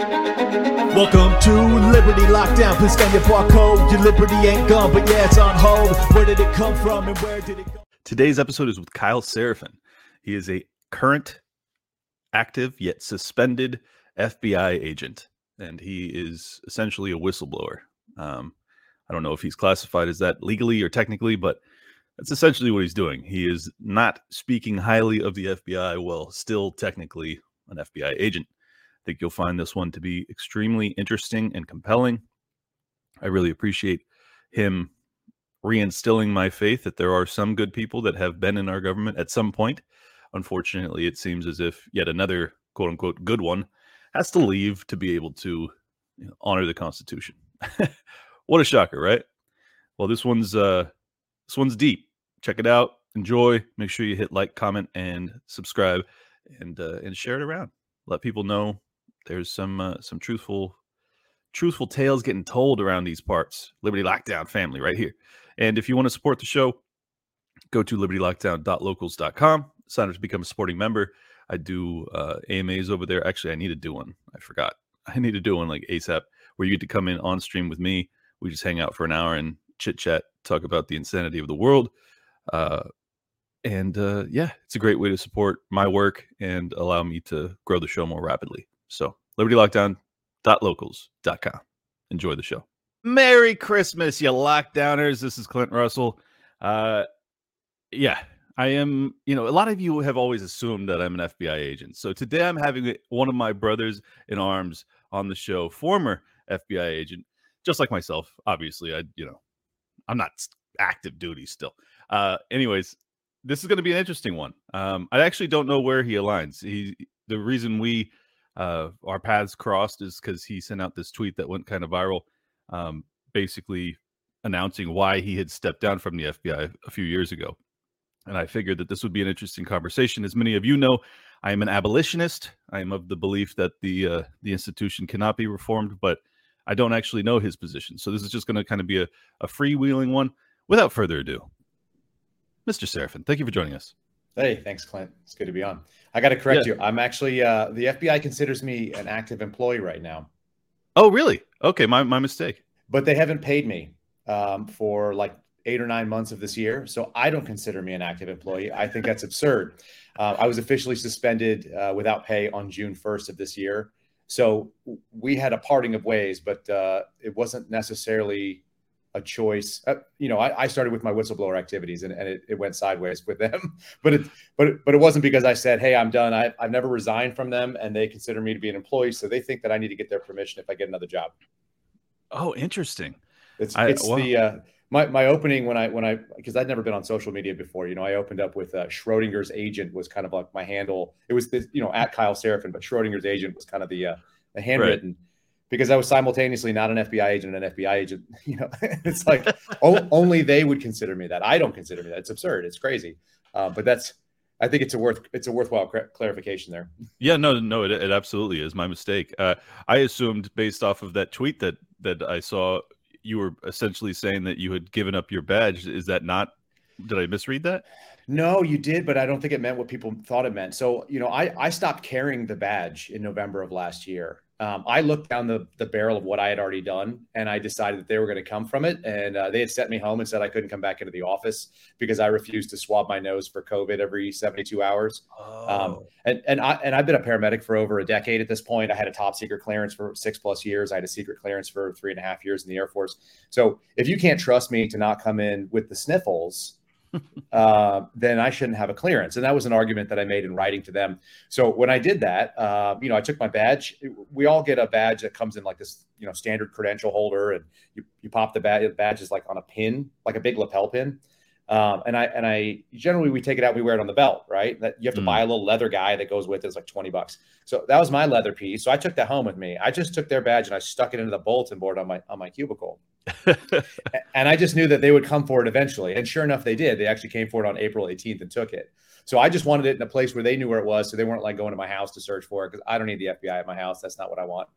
Welcome to Liberty Lockdown. Please scan your barcode. Your liberty ain't gone, but yeah, it's on hold. Where did it come from and where did it go? Today's episode is with Kyle Seraphin. He is a current, active, yet suspended FBI agent, and he is essentially a whistleblower. Um, I don't know if he's classified as that legally or technically, but that's essentially what he's doing. He is not speaking highly of the FBI while still technically an FBI agent. I think you'll find this one to be extremely interesting and compelling. I really appreciate him reinstilling my faith that there are some good people that have been in our government at some point. Unfortunately, it seems as if yet another quote unquote good one has to leave to be able to you know, honor the Constitution. what a shocker, right? Well, this one's uh this one's deep. Check it out. Enjoy. Make sure you hit like, comment, and subscribe, and uh, and share it around. Let people know there's some uh, some truthful truthful tales getting told around these parts. Liberty Lockdown family right here. And if you want to support the show, go to libertylockdown.locals.com. Sign up to become a supporting member. I do uh, AMAs over there. Actually, I need to do one. I forgot. I need to do one like ASAP where you get to come in on stream with me. We just hang out for an hour and chit chat, talk about the insanity of the world. Uh, and uh, yeah, it's a great way to support my work and allow me to grow the show more rapidly. So, libertylockdown.locals.com. Enjoy the show. Merry Christmas, you lockdowners. This is Clint Russell. Uh, yeah, I am, you know, a lot of you have always assumed that I'm an FBI agent. So today I'm having one of my brothers in arms on the show, former FBI agent, just like myself. Obviously, I, you know, I'm not active duty still. Uh, anyways, this is going to be an interesting one. Um, I actually don't know where he aligns. He, the reason we, uh, our paths crossed is because he sent out this tweet that went kind of viral, um, basically announcing why he had stepped down from the FBI a few years ago. And I figured that this would be an interesting conversation. As many of you know, I am an abolitionist. I am of the belief that the uh, the institution cannot be reformed, but I don't actually know his position. So this is just going to kind of be a, a freewheeling one. Without further ado, Mr. Seraphin, thank you for joining us. Hey, thanks, Clint. It's good to be on. I got to correct yeah. you. I'm actually uh, the FBI considers me an active employee right now. Oh, really? Okay, my my mistake. But they haven't paid me um, for like eight or nine months of this year. So I don't consider me an active employee. I think that's absurd. Uh, I was officially suspended uh, without pay on June 1st of this year. So we had a parting of ways, but uh, it wasn't necessarily a choice. Uh, you know, I, I, started with my whistleblower activities and, and it, it, went sideways with them, but it, but, it, but it wasn't because I said, Hey, I'm done. I, I've never resigned from them and they consider me to be an employee. So they think that I need to get their permission if I get another job. Oh, interesting. It's, I, it's the, uh, my, my opening when I when I because I'd never been on social media before. You know, I opened up with uh, Schrodinger's agent was kind of like my handle. It was this, you know at Kyle Seraphin, but Schrodinger's agent was kind of the uh, the handwritten. Right. Because I was simultaneously not an FBI agent and an FBI agent, you know, it's like o- only they would consider me that. I don't consider me that. It's absurd. It's crazy. Uh, but that's I think it's a worth it's a worthwhile clarification there. Yeah, no, no, it, it absolutely is my mistake. Uh, I assumed based off of that tweet that that I saw you were essentially saying that you had given up your badge. Is that not? Did I misread that? No, you did, but I don't think it meant what people thought it meant. So, you know, I, I stopped carrying the badge in November of last year um, I looked down the, the barrel of what I had already done and I decided that they were going to come from it. And uh, they had sent me home and said I couldn't come back into the office because I refused to swab my nose for COVID every 72 hours. Um, oh. Um, and, and, I, and I've been a paramedic for over a decade at this point. I had a top secret clearance for six plus years. I had a secret clearance for three and a half years in the Air Force. So if you can't trust me to not come in with the sniffles, uh, then I shouldn't have a clearance. And that was an argument that I made in writing to them. So when I did that, uh, you know, I took my badge. We all get a badge that comes in like this, you know, standard credential holder, and you, you pop the badge. The badge is like on a pin, like a big lapel pin. Um, and I and I generally we take it out, we wear it on the belt, right? That you have to mm. buy a little leather guy that goes with it. It's like 20 bucks. So that was my leather piece. So I took that home with me. I just took their badge and I stuck it into the bulletin board on my on my cubicle. and I just knew that they would come for it eventually. And sure enough, they did. They actually came for it on April 18th and took it. So I just wanted it in a place where they knew where it was. So they weren't like going to my house to search for it because I don't need the FBI at my house. That's not what I want.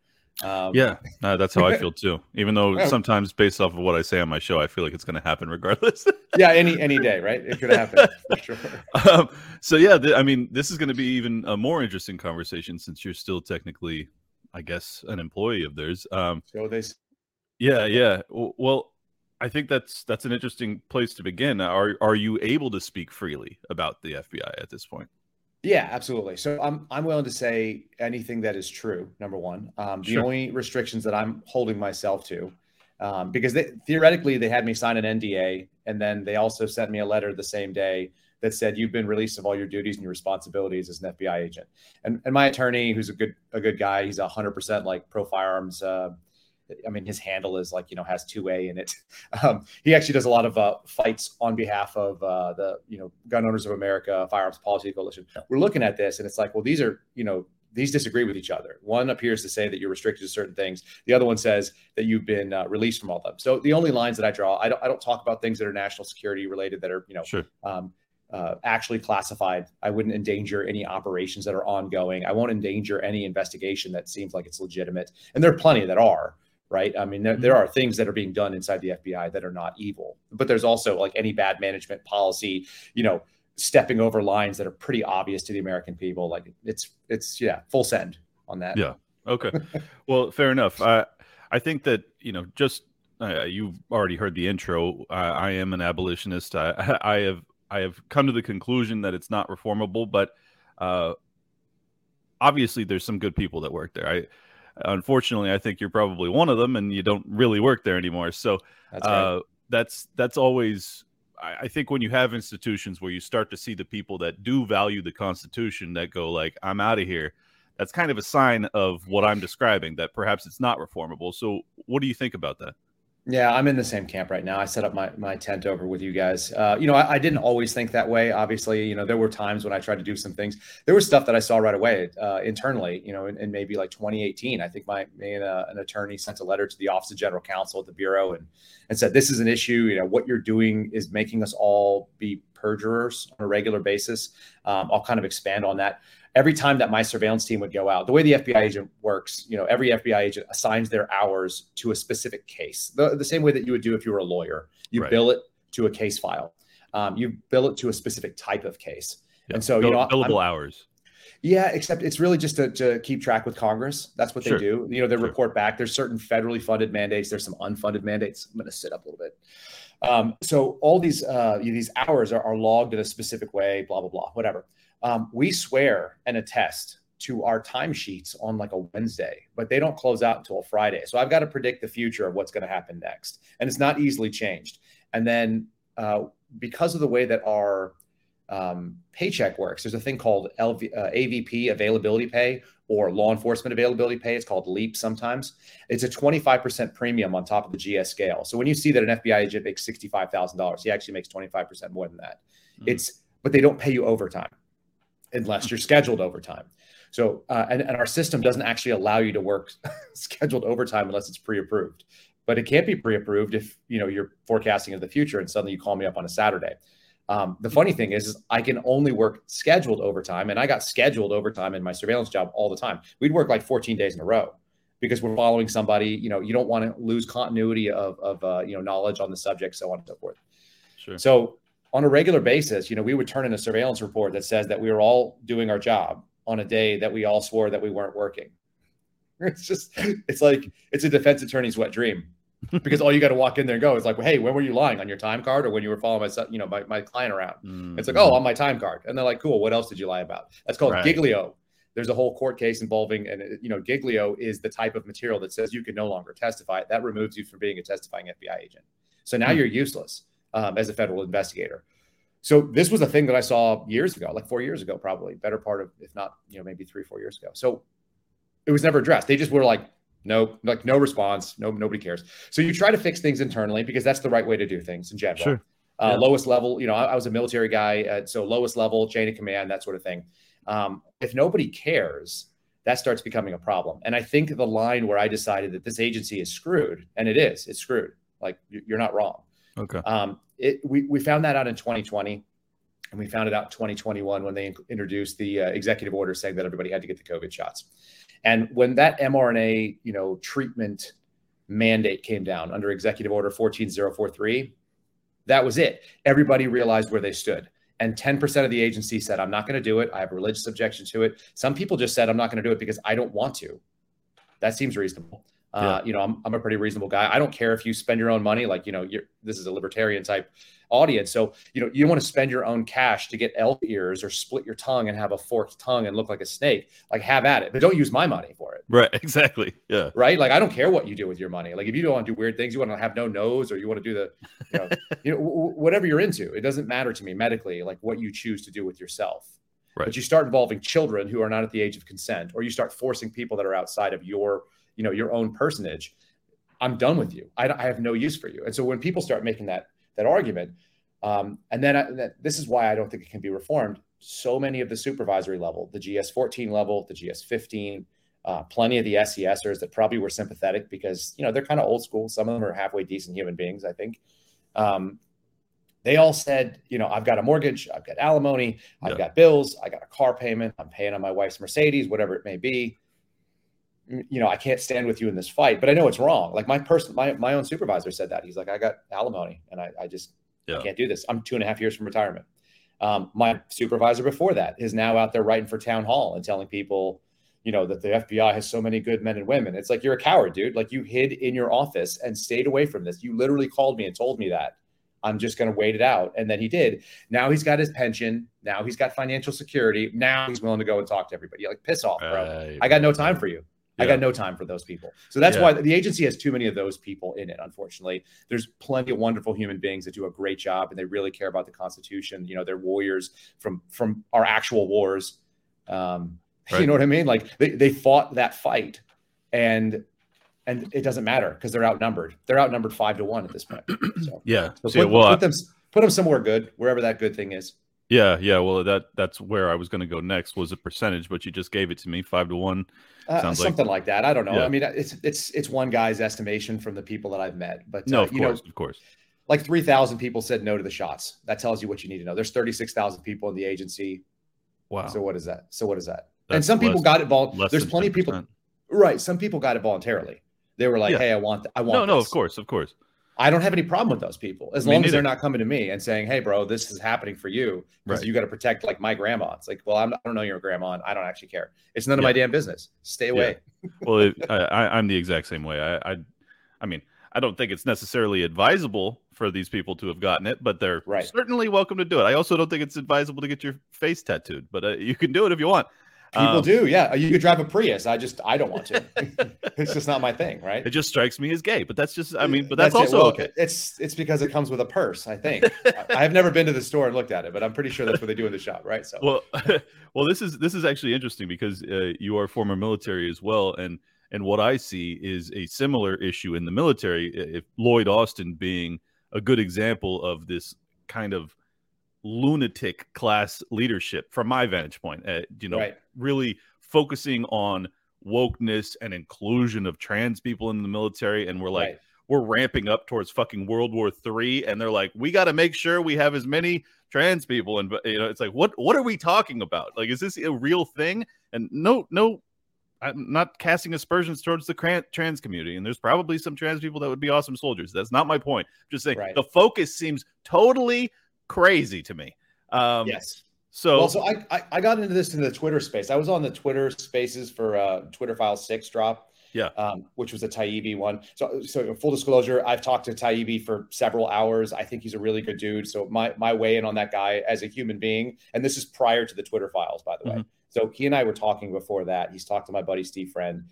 Um, yeah, no, that's how I feel too. Even though sometimes, based off of what I say on my show, I feel like it's going to happen regardless. yeah, any any day, right? It could happen for sure. Um, so yeah, th- I mean, this is going to be even a more interesting conversation since you're still technically I guess, an employee of theirs. Um, so they. Yeah, yeah. Well, I think that's that's an interesting place to begin. Are are you able to speak freely about the FBI at this point? Yeah, absolutely. So I'm I'm willing to say anything that is true. Number one, um, the sure. only restrictions that I'm holding myself to, um, because they, theoretically they had me sign an NDA, and then they also sent me a letter the same day that said you've been released of all your duties and your responsibilities as an FBI agent. And and my attorney, who's a good a good guy, he's hundred percent like pro firearms. Uh, I mean, his handle is like you know has two A in it. Um, he actually does a lot of uh, fights on behalf of uh, the you know Gun Owners of America Firearms Policy Coalition. We're looking at this, and it's like, well, these are you know these disagree with each other. One appears to say that you're restricted to certain things. The other one says that you've been uh, released from all of them. So the only lines that I draw, I don't, I don't talk about things that are national security related that are, you know, sure. um, uh, actually classified. I wouldn't endanger any operations that are ongoing. I won't endanger any investigation that seems like it's legitimate. And there are plenty that are right? I mean, there, there, mm-hmm. are things that are being done inside the FBI that are not evil, but there's also like any bad management policy, you know, stepping over lines that are pretty obvious to the American people. Like it's, it's, yeah, full send on that. Yeah. Okay. well, fair enough. I, I think that, you know, just, uh, you've already heard the intro. I, I am an abolitionist. I, I have, I have come to the conclusion that it's not reformable, but, uh, obviously there's some good people that work there. I, Unfortunately, I think you're probably one of them, and you don't really work there anymore. So that's uh, that's that's always. I, I think when you have institutions where you start to see the people that do value the Constitution that go like, "I'm out of here," that's kind of a sign of what I'm describing. That perhaps it's not reformable. So, what do you think about that? Yeah, I'm in the same camp right now. I set up my, my tent over with you guys. Uh, you know, I, I, didn't always think that way. Obviously, you know, there were times when I tried to do some things. There was stuff that I saw right away uh, internally. You know, in, in, maybe like 2018, I think my uh, an attorney sent a letter to the Office of General Counsel at the bureau and and said this is an issue. You know, what you're doing is making us all be perjurers on a regular basis. Um, I'll kind of expand on that every time that my surveillance team would go out, the way the FBI agent works, you know, every FBI agent assigns their hours to a specific case, the, the same way that you would do if you were a lawyer. You right. bill it to a case file. Um, you bill it to a specific type of case. Yep. And so, Bill, you know, billable I'm, hours. Yeah, except it's really just to, to, keep track with Congress. That's what they do. You know, they sure. report back. There's certain federally funded mandates. There's some unfunded mandates. I'm going to sit up a little bit. Um, so all these uh, these hours are, are, logged in a specific way. Blah blah blah. Whatever. Um, we swear and attest to our timesheets on like a Wednesday, but they don't close out until Friday. So I've got to predict the future of what's going to happen next, and it's not easily changed. And then uh, because of the way that our um, paycheck works, there's a thing called LV, uh, AVP availability pay or law enforcement availability pay. It's called LEAP sometimes. It's a 25% premium on top of the GS scale. So when you see that an FBI agent makes $65,000, he actually makes 25% more than that. Mm-hmm. It's but they don't pay you overtime unless you're scheduled overtime. So, uh, and, and our system doesn't actually allow you to work scheduled overtime unless it's pre-approved. But it can't be pre-approved if you know you're forecasting of the future and suddenly you call me up on a Saturday. Um, the funny thing is, is, I can only work scheduled overtime, and I got scheduled overtime in my surveillance job all the time. We'd work like 14 days in a row because we're following somebody. You know, you don't want to lose continuity of, of uh, you know knowledge on the subject, so on and so forth. Sure. So on a regular basis, you know, we would turn in a surveillance report that says that we were all doing our job on a day that we all swore that we weren't working. It's just, it's like, it's a defense attorney's wet dream because all you got to walk in there and go is like, well, hey, when were you lying on your time card or when you were following my, you know, my, my client around? Mm-hmm. It's like, oh, on my time card. And they're like, cool. What else did you lie about? That's called right. Giglio. There's a whole court case involving, and you know, Giglio is the type of material that says you can no longer testify. That removes you from being a testifying FBI agent. So now mm-hmm. you're useless um, as a federal investigator. So this was a thing that I saw years ago, like four years ago, probably better part of, if not, you know, maybe three, four years ago. So it was never addressed. They just were like, no, like no response. No, nobody cares. So you try to fix things internally because that's the right way to do things in general. Sure. Uh, yeah. Lowest level, you know, I, I, was a military guy, uh, so lowest level, chain of command, that sort of thing. Um, if nobody cares, that starts becoming a problem. And I think the line where I decided that this agency is screwed, and it is, it's screwed. Like you're not wrong. Okay. Um, it, we, we found that out in 2020 and we found it out in 2021 when they introduced the uh, executive order saying that everybody had to get the COVID shots. And when that mRNA, you know, treatment mandate came down under executive order 14043, that was it. Everybody realized where they stood. And 10% of the agency said, I'm not going to do it. I have a religious objection to it. Some people just said, I'm not going to do it because I don't want to. That seems reasonable. Uh, yeah. You know, I'm, I'm a pretty reasonable guy. I don't care if you spend your own money. Like, you know, you're, this is a libertarian type audience. So, you know, you want to spend your own cash to get elk ears or split your tongue and have a forked tongue and look like a snake. Like, have at it, but don't use my money for it. Right. Exactly. Yeah. Right. Like, I don't care what you do with your money. Like, if you don't want to do weird things, you want to have no nose or you want to do the, you know, you know w- whatever you're into, it doesn't matter to me medically, like what you choose to do with yourself. Right. But you start involving children who are not at the age of consent, or you start forcing people that are outside of your you know your own personage i'm done with you. I, I have no use for you. And so when people start making that that argument um, and then I, that, this is why i don't think it can be reformed. So many of the supervisory level the gs 14 level the gs 15 uh, plenty of the SESers that probably were sympathetic because you know they're kind of old school. Some of them are halfway decent human beings, I think. Um, they all said, you know, I've got a mortgage, I've got alimony, I've got bills, I got a car payment, I'm paying on my wife's Mercedes, whatever it may be you know, I can't stand with you in this fight, but I know it's wrong. Like my person, my, my own supervisor said that he's like, I got alimony and I, I just yeah. I can't do this. I'm two and a half years from retirement. Um, my supervisor before that is now out there writing for town hall and telling people, you know, that the FBI has so many good men and women. It's like, you're a coward, dude. Like you hid in your office and stayed away from this. You literally called me and told me that. I'm just going to wait it out. And then he did. Now he's got his pension. Now he's got financial security. Now he's willing to go and talk to everybody. You're like, piss off, bro. Uh, I got no time for you. Yeah. I got no time for those people. So that's yeah. why the agency has too many of those people in it. Unfortunately, there's plenty of wonderful human beings that do a great job and they really care about the Constitution. You know, they're warriors from from our actual wars. Um, right. You know what I mean? Like they they fought that fight, and and it doesn't matter because they're outnumbered. They're outnumbered five to one at this point. So, yeah. So put, well, put them put them somewhere good, wherever that good thing is. Yeah, yeah. Well, that that's where I was going to go next was a percentage, but you just gave it to me five to one. Uh, something like, like, that. I don't know. Yeah. I mean, it's it's it's one guy's estimation from the people that I've met, but no, uh, of course, know, of course. Like three thousand people said no to the shots. That tells you what you need to know. There's thirty six thousand people in the agency. Wow. So what is that? So what is that? That's and some people got it vol- There's plenty 10%. of people. Right. Some people got it voluntarily. They were like, yeah. "Hey, I want. Th- I want." No, no, of course, of course. I don't have any problem with those people as Me long neither. as they're not coming to me and saying, "Hey, bro, this is happening for you because right. you got to protect like my grandma." It's like, well, I'm, I do not know your grandma, and I don't actually care. It's none of my damn business. Stay away. Yeah. well, it, I, am the exact same way. I, I, I mean, I don't think it's necessarily advisable for these people to have gotten it, but they're right. certainly welcome to do it. I also don't think it's advisable to get your face tattooed, but uh, you can do it if you want. People um, do, yeah. You could drive a Prius. I just I don't want to. it's just not my thing, right? It just strikes me as gay, but that's just I mean, but that's, that's also well, okay. It's it's because it comes with a purse. I think I, have never been to the store and looked at it, but I'm pretty sure that's what they do in the shop, right? So well, well, this is this is actually interesting because uh, you are former military as well, and and what I see is a similar issue in the military. If Lloyd Austin being a good example of this kind of lunatic class leadership from my vantage point. Uh, you know, right. really focusing on wokeness and inclusion of trans people in the military, and we're like. Right. We're ramping up towards fucking World War Three, and they're like, "We got to make sure we have as many trans people." And you know, it's like, what what are we talking about? Like, is this a real thing? And no, no, I'm not casting aspersions towards the trans community, and there's probably some trans people that would be awesome soldiers. That's not my point. I'm just saying right. the focus seems totally crazy to me. Um, yes. So, well, so I, I, I got into this in the Twitter space. I was on the Twitter Spaces for uh, Twitter File Six drop. Yeah. Um, which was a Taibbi one. So, so full disclosure, I've talked to Taibbi for several hours. I think he's a really good dude. So my my way in on that guy as a human being, and this is prior to the Twitter files, by the mm-hmm. way. So he and I were talking before that. He's talked to my buddy Steve Friend.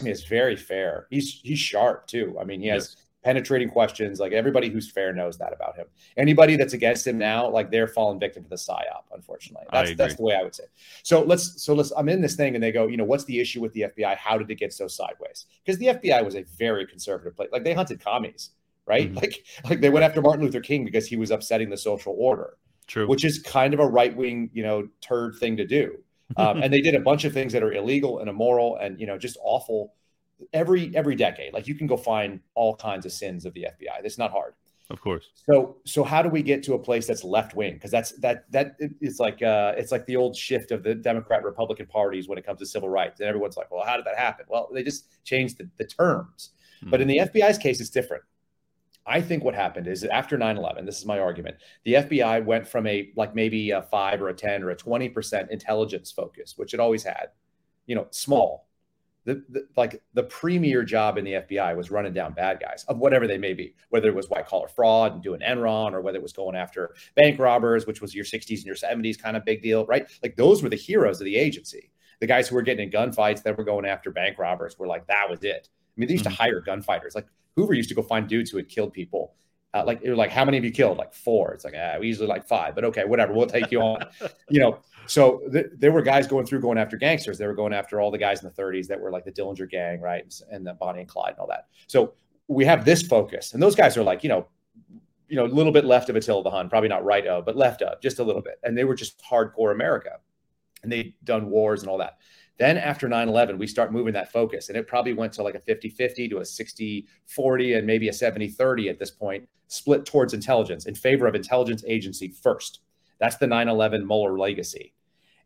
I mean, it's very fair. He's he's sharp too. I mean, he has yes penetrating questions. Like everybody who's fair knows that about him. Anybody that's against him now, like they're falling victim to the psyop. Unfortunately, that's that's the way I would say. So let's so let's. I'm in this thing, and they go, you know, what's the issue with the FBI? How did it get so sideways? Because the FBI was a very conservative place. Like they hunted commies, right? Mm-hmm. Like like they went after Martin Luther King because he was upsetting the social order. True. Which is kind of a right wing, you know, turd thing to do. Um, and they did a bunch of things that are illegal and immoral and you know just awful every every decade. Like you can go find all kinds of sins of the FBI. It's not hard. Of course. So so how do we get to a place that's left wing? Because that's that that it's like uh it's like the old shift of the Democrat Republican parties when it comes to civil rights. And everyone's like, well, how did that happen? Well, they just changed the, the terms. Mm-hmm. But in the FBI's case, it's different. I think what happened is that after 9-11, this is my argument, the FBI went from a like maybe a five or a 10 or a 20% intelligence focus, which it always had, you know, small, the, the, like the premier job in the FBI was running down bad guys of whatever they may be, whether it was white collar fraud and doing Enron, or whether it was going after bank robbers, which was your 60s and your 70s kind of big deal, right? Like those were the heroes of the agency. The guys who were getting in gunfights that were going after bank robbers were like that was it. I mean, they used mm-hmm. to hire gunfighters. Like Hoover used to go find dudes who had killed people. Uh, like, like, how many have you killed? Like four. It's like, ah, we usually like five, but okay, whatever. We'll take you on. you know, so th- there were guys going through going after gangsters. They were going after all the guys in the 30s that were like the Dillinger gang, right? And the Bonnie and Clyde and all that. So we have this focus, and those guys are like, you know, you know, a little bit left of Attila the Hun, probably not right of, but left of, just a little bit. And they were just hardcore America, and they'd done wars and all that. Then after 9 11, we start moving that focus, and it probably went to like a 50 50 to a 60 40 and maybe a 70 30 at this point, split towards intelligence in favor of intelligence agency first. That's the 9 11 Mueller legacy.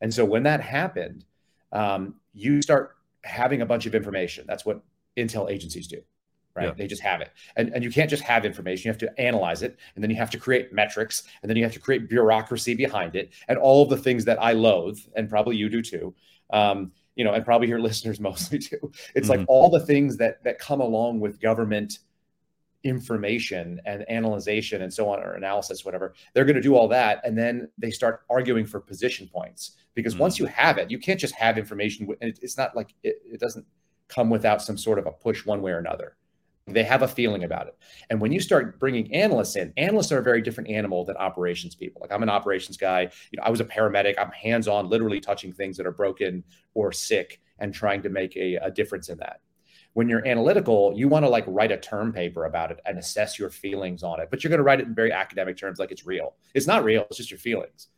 And so when that happened, um, you start having a bunch of information. That's what intel agencies do right? Yeah. They just have it. And, and you can't just have information. You have to analyze it. And then you have to create metrics. And then you have to create bureaucracy behind it and all of the things that I loathe, and probably you do too um, you know, and probably your listeners mostly too. It's mm-hmm. like all the things that that come along with government information and analyzation and so on or analysis whatever they're going to do all that and then they start arguing for position points because mm-hmm. once you have it you can't just have information and it's not like it, it doesn't come without some sort of a push one way or another they have a feeling about it. And when you start bringing analysts in, analysts are a very different animal than operations people. Like I'm an operations guy. You know, I was a paramedic. I'm hands-on, literally touching things that are broken or sick and trying to make a, a difference in that. When you're analytical, you want to like write a term paper about it and assess your feelings on it. But you're going to write it in very academic terms, like it's real. It's not real. It's just your feelings.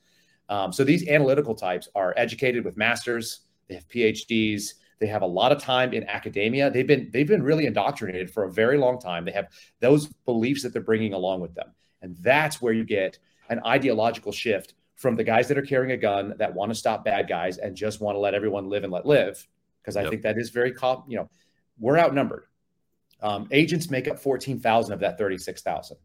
Um, so these analytical types are educated with masters. They have PhDs they have a lot of time in academia. They've been they've been really indoctrinated for a very long time. They have those beliefs that they're bringing along with them, and that's where you get an ideological shift from the guys that are carrying a gun that want to stop bad guys and just want to let everyone live and let live. Because I yep. think that is very, you know, we're outnumbered. Um, agents make up 14,000 of that 36,000.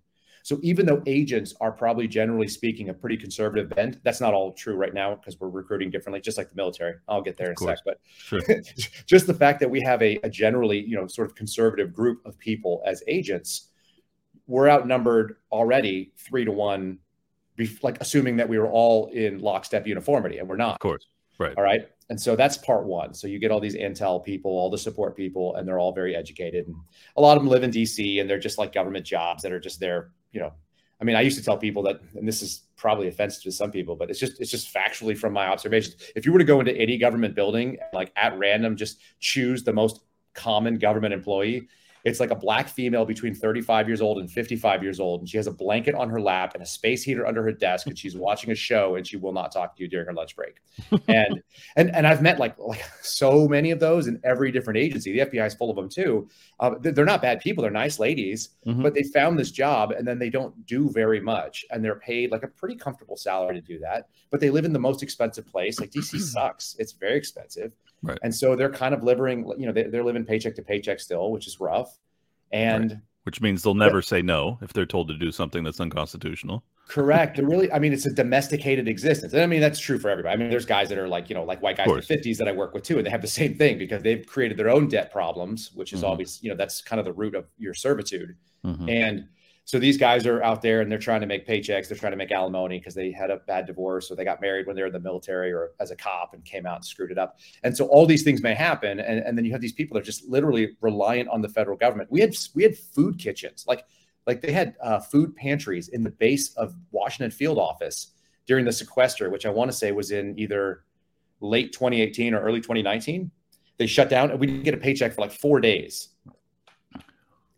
So even though agents are probably generally speaking a pretty conservative bent, that's not all true right now because we're recruiting differently, just like the military. I'll get there in a sec. But sure. just the fact that we have a, a generally, you know, sort of conservative group of people as agents, we're outnumbered already three to one, like assuming that we were all in lockstep uniformity, and we're not. Of course. Right. All right. And so that's part one. So you get all these intel people, all the support people, and they're all very educated. And a lot of them live in DC and they're just like government jobs that are just there you know, I mean, I used to tell people that, and this is probably offensive to some people, but it's just it's just factually from my observations. If you were to go into any government building, like at random, just choose the most common government employee, it's like a black female between 35 years old and 55 years old. And she has a blanket on her lap and a space heater under her desk. And she's watching a show and she will not talk to you during her lunch break. and and and I've met like like so many of those in every different agency. The FBI is full of them too. Uh, they're not bad people. They're nice ladies, mm-hmm. but they found this job and then they don't do very much. And they're paid like a pretty comfortable salary to do that. But they live in the most expensive place. Like DC sucks. It's very expensive. Right. And so they're kind of living, you know, they, are living paycheck to paycheck still, which is rough. And right. which means they'll never but, say no if they're told to do something that's unconstitutional. Correct. They're really, I mean, it's a domesticated existence. And I mean, that's true for everybody. I mean, there's guys that are like, you know, like white guys in the 50s that I work with too, and they have the same thing because they've created their own debt problems, which is mm-hmm. always, you know, that's kind of the root of your servitude. Mm-hmm. And so these guys are out there and they're trying to make paychecks. They're trying to make alimony because they had a bad divorce or they got married when they were in the military or as a cop and came out and screwed it up. And so all these things may happen. And, and then you have these people that are just literally reliant on the federal government. We had we had food kitchens, like like they had uh, food pantries in the base of Washington field office during the sequester, which I want to say was in either late 2018 or early 2019. They shut down and we didn't get a paycheck for like four days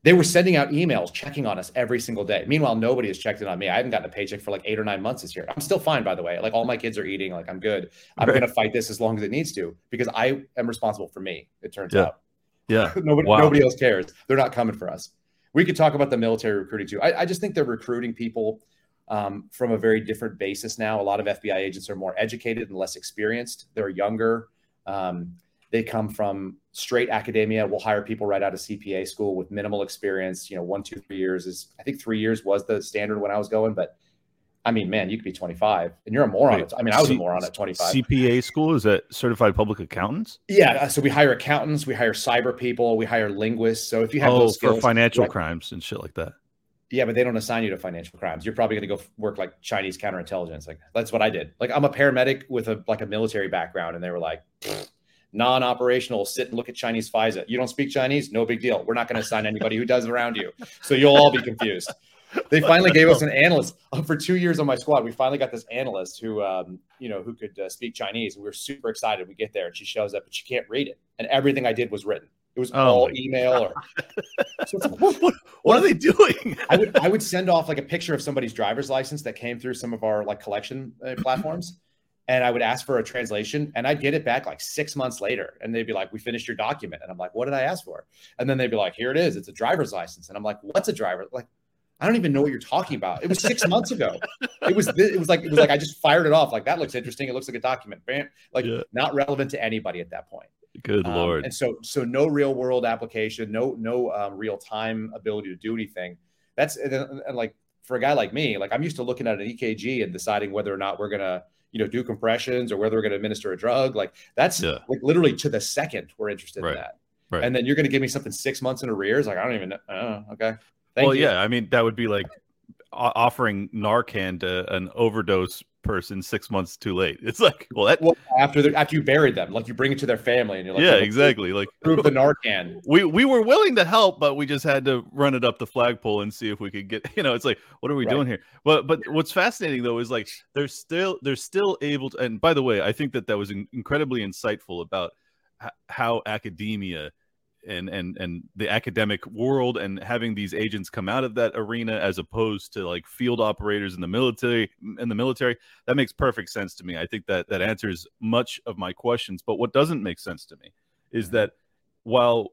they were sending out emails checking on us every single day. Meanwhile, nobody has checked in on me. I haven't gotten a paycheck for like eight or nine months this year. I'm still fine, by the way. Like all my kids are eating. Like I'm good. I'm right. going to fight this as long as it needs to because I am responsible for me. It turns yeah. out. Yeah. nobody, wow. nobody else cares. They're not coming for us. We could talk about the military recruiting too. I, I just think they're recruiting people um, from a very different basis now. A lot of FBI agents are more educated and less experienced. They're younger. Um, they come from straight academia. We'll hire people right out of CPA school with minimal experience. You know, one, two, three years is I think three years was the standard when I was going, but I mean, man, you could be 25 and you're a moron. Wait, I mean, I was C- a moron at 25. CPA school is that certified public accountants? Yeah. Uh, so we hire accountants, we hire cyber people, we hire linguists. So if you have oh, those skills, for financial right? crimes and shit like that. Yeah, but they don't assign you to financial crimes. You're probably going to go work like Chinese counterintelligence. Like that's what I did. Like I'm a paramedic with a like a military background, and they were like, non-operational. Sit and look at Chinese FISA. You don't speak Chinese? No big deal. We're not going to assign anybody who does around you. So you'll all be confused they finally gave us an analyst uh, for two years on my squad. We finally got this analyst who, um, you know, who could uh, speak Chinese. We were super excited. We get there and she shows up, but she can't read it, and everything I did was written. It was oh all email. Or, so like, what, what, what, are they doing? I would I would send off like a picture of somebody's driver's license that came through some of our like collection uh, platforms, and I would ask for a translation, and I'd get it back like six months later, and they'd be like, "We finished your document," and I'm like, "What did I ask for?" And then they'd be like, "Here it is. It's a driver's license," and I'm like, "What's a driver?" Like, I don't even know what you're talking about. It was six months ago. It was it was like it was like I just fired it off. Like that looks interesting. It looks like a document. Bam. Like yeah. not relevant to anybody at that point. Good um, lord. And so so no real world application, no no um, real time ability to do anything. That's and, and like for a guy like me, like I'm used to looking at an EKG and deciding whether or not we're gonna you know do compressions or whether we're gonna administer a drug. Like that's yeah. like literally to the second we're interested right. in that. Right. And then you're going to give me something six months in arrears. Like I don't even know. Oh, okay. Thank well, you. yeah, I mean that would be like offering Narcan to an overdose person six months too late. It's like, well, that well, after the, after you buried them, like you bring it to their family, and you're like, yeah, exactly. Like prove the Narcan. We we were willing to help, but we just had to run it up the flagpole and see if we could get. You know, it's like, what are we right. doing here? But but what's fascinating though is like they're still they're still able to. And by the way, I think that that was incredibly insightful about how academia and and and the academic world and having these agents come out of that arena as opposed to like field operators in the military in the military that makes perfect sense to me i think that that answers much of my questions but what doesn't make sense to me is mm-hmm. that while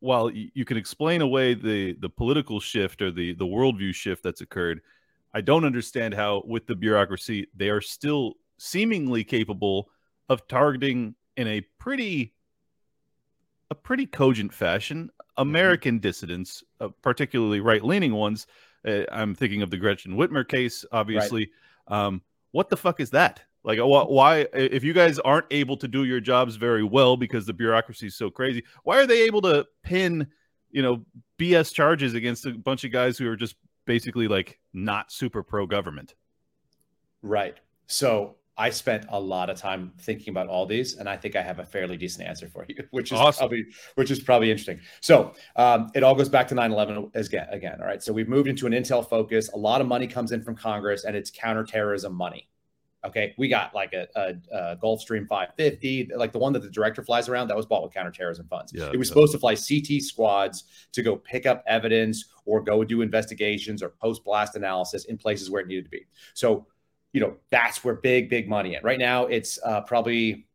while you can explain away the the political shift or the the worldview shift that's occurred i don't understand how with the bureaucracy they are still seemingly capable of targeting in a pretty a pretty cogent fashion mm-hmm. American dissidents, uh, particularly right leaning ones. Uh, I'm thinking of the Gretchen Whitmer case, obviously. Right. Um, what the fuck is that? Like, why, if you guys aren't able to do your jobs very well because the bureaucracy is so crazy, why are they able to pin, you know, BS charges against a bunch of guys who are just basically like not super pro government? Right. So I spent a lot of time thinking about all these, and I think I have a fairly decent answer for you, which is awesome. probably which is probably interesting. So um, it all goes back to 9/11 again. Again, all right. So we've moved into an intel focus. A lot of money comes in from Congress, and it's counterterrorism money. Okay, we got like a, a, a, Gulfstream 550, like the one that the director flies around. That was bought with counterterrorism funds. Yeah, it was yeah. supposed to fly CT squads to go pick up evidence or go do investigations or post blast analysis in places where it needed to be. So you know, that's where big, big money in. Right now, it's uh, probably,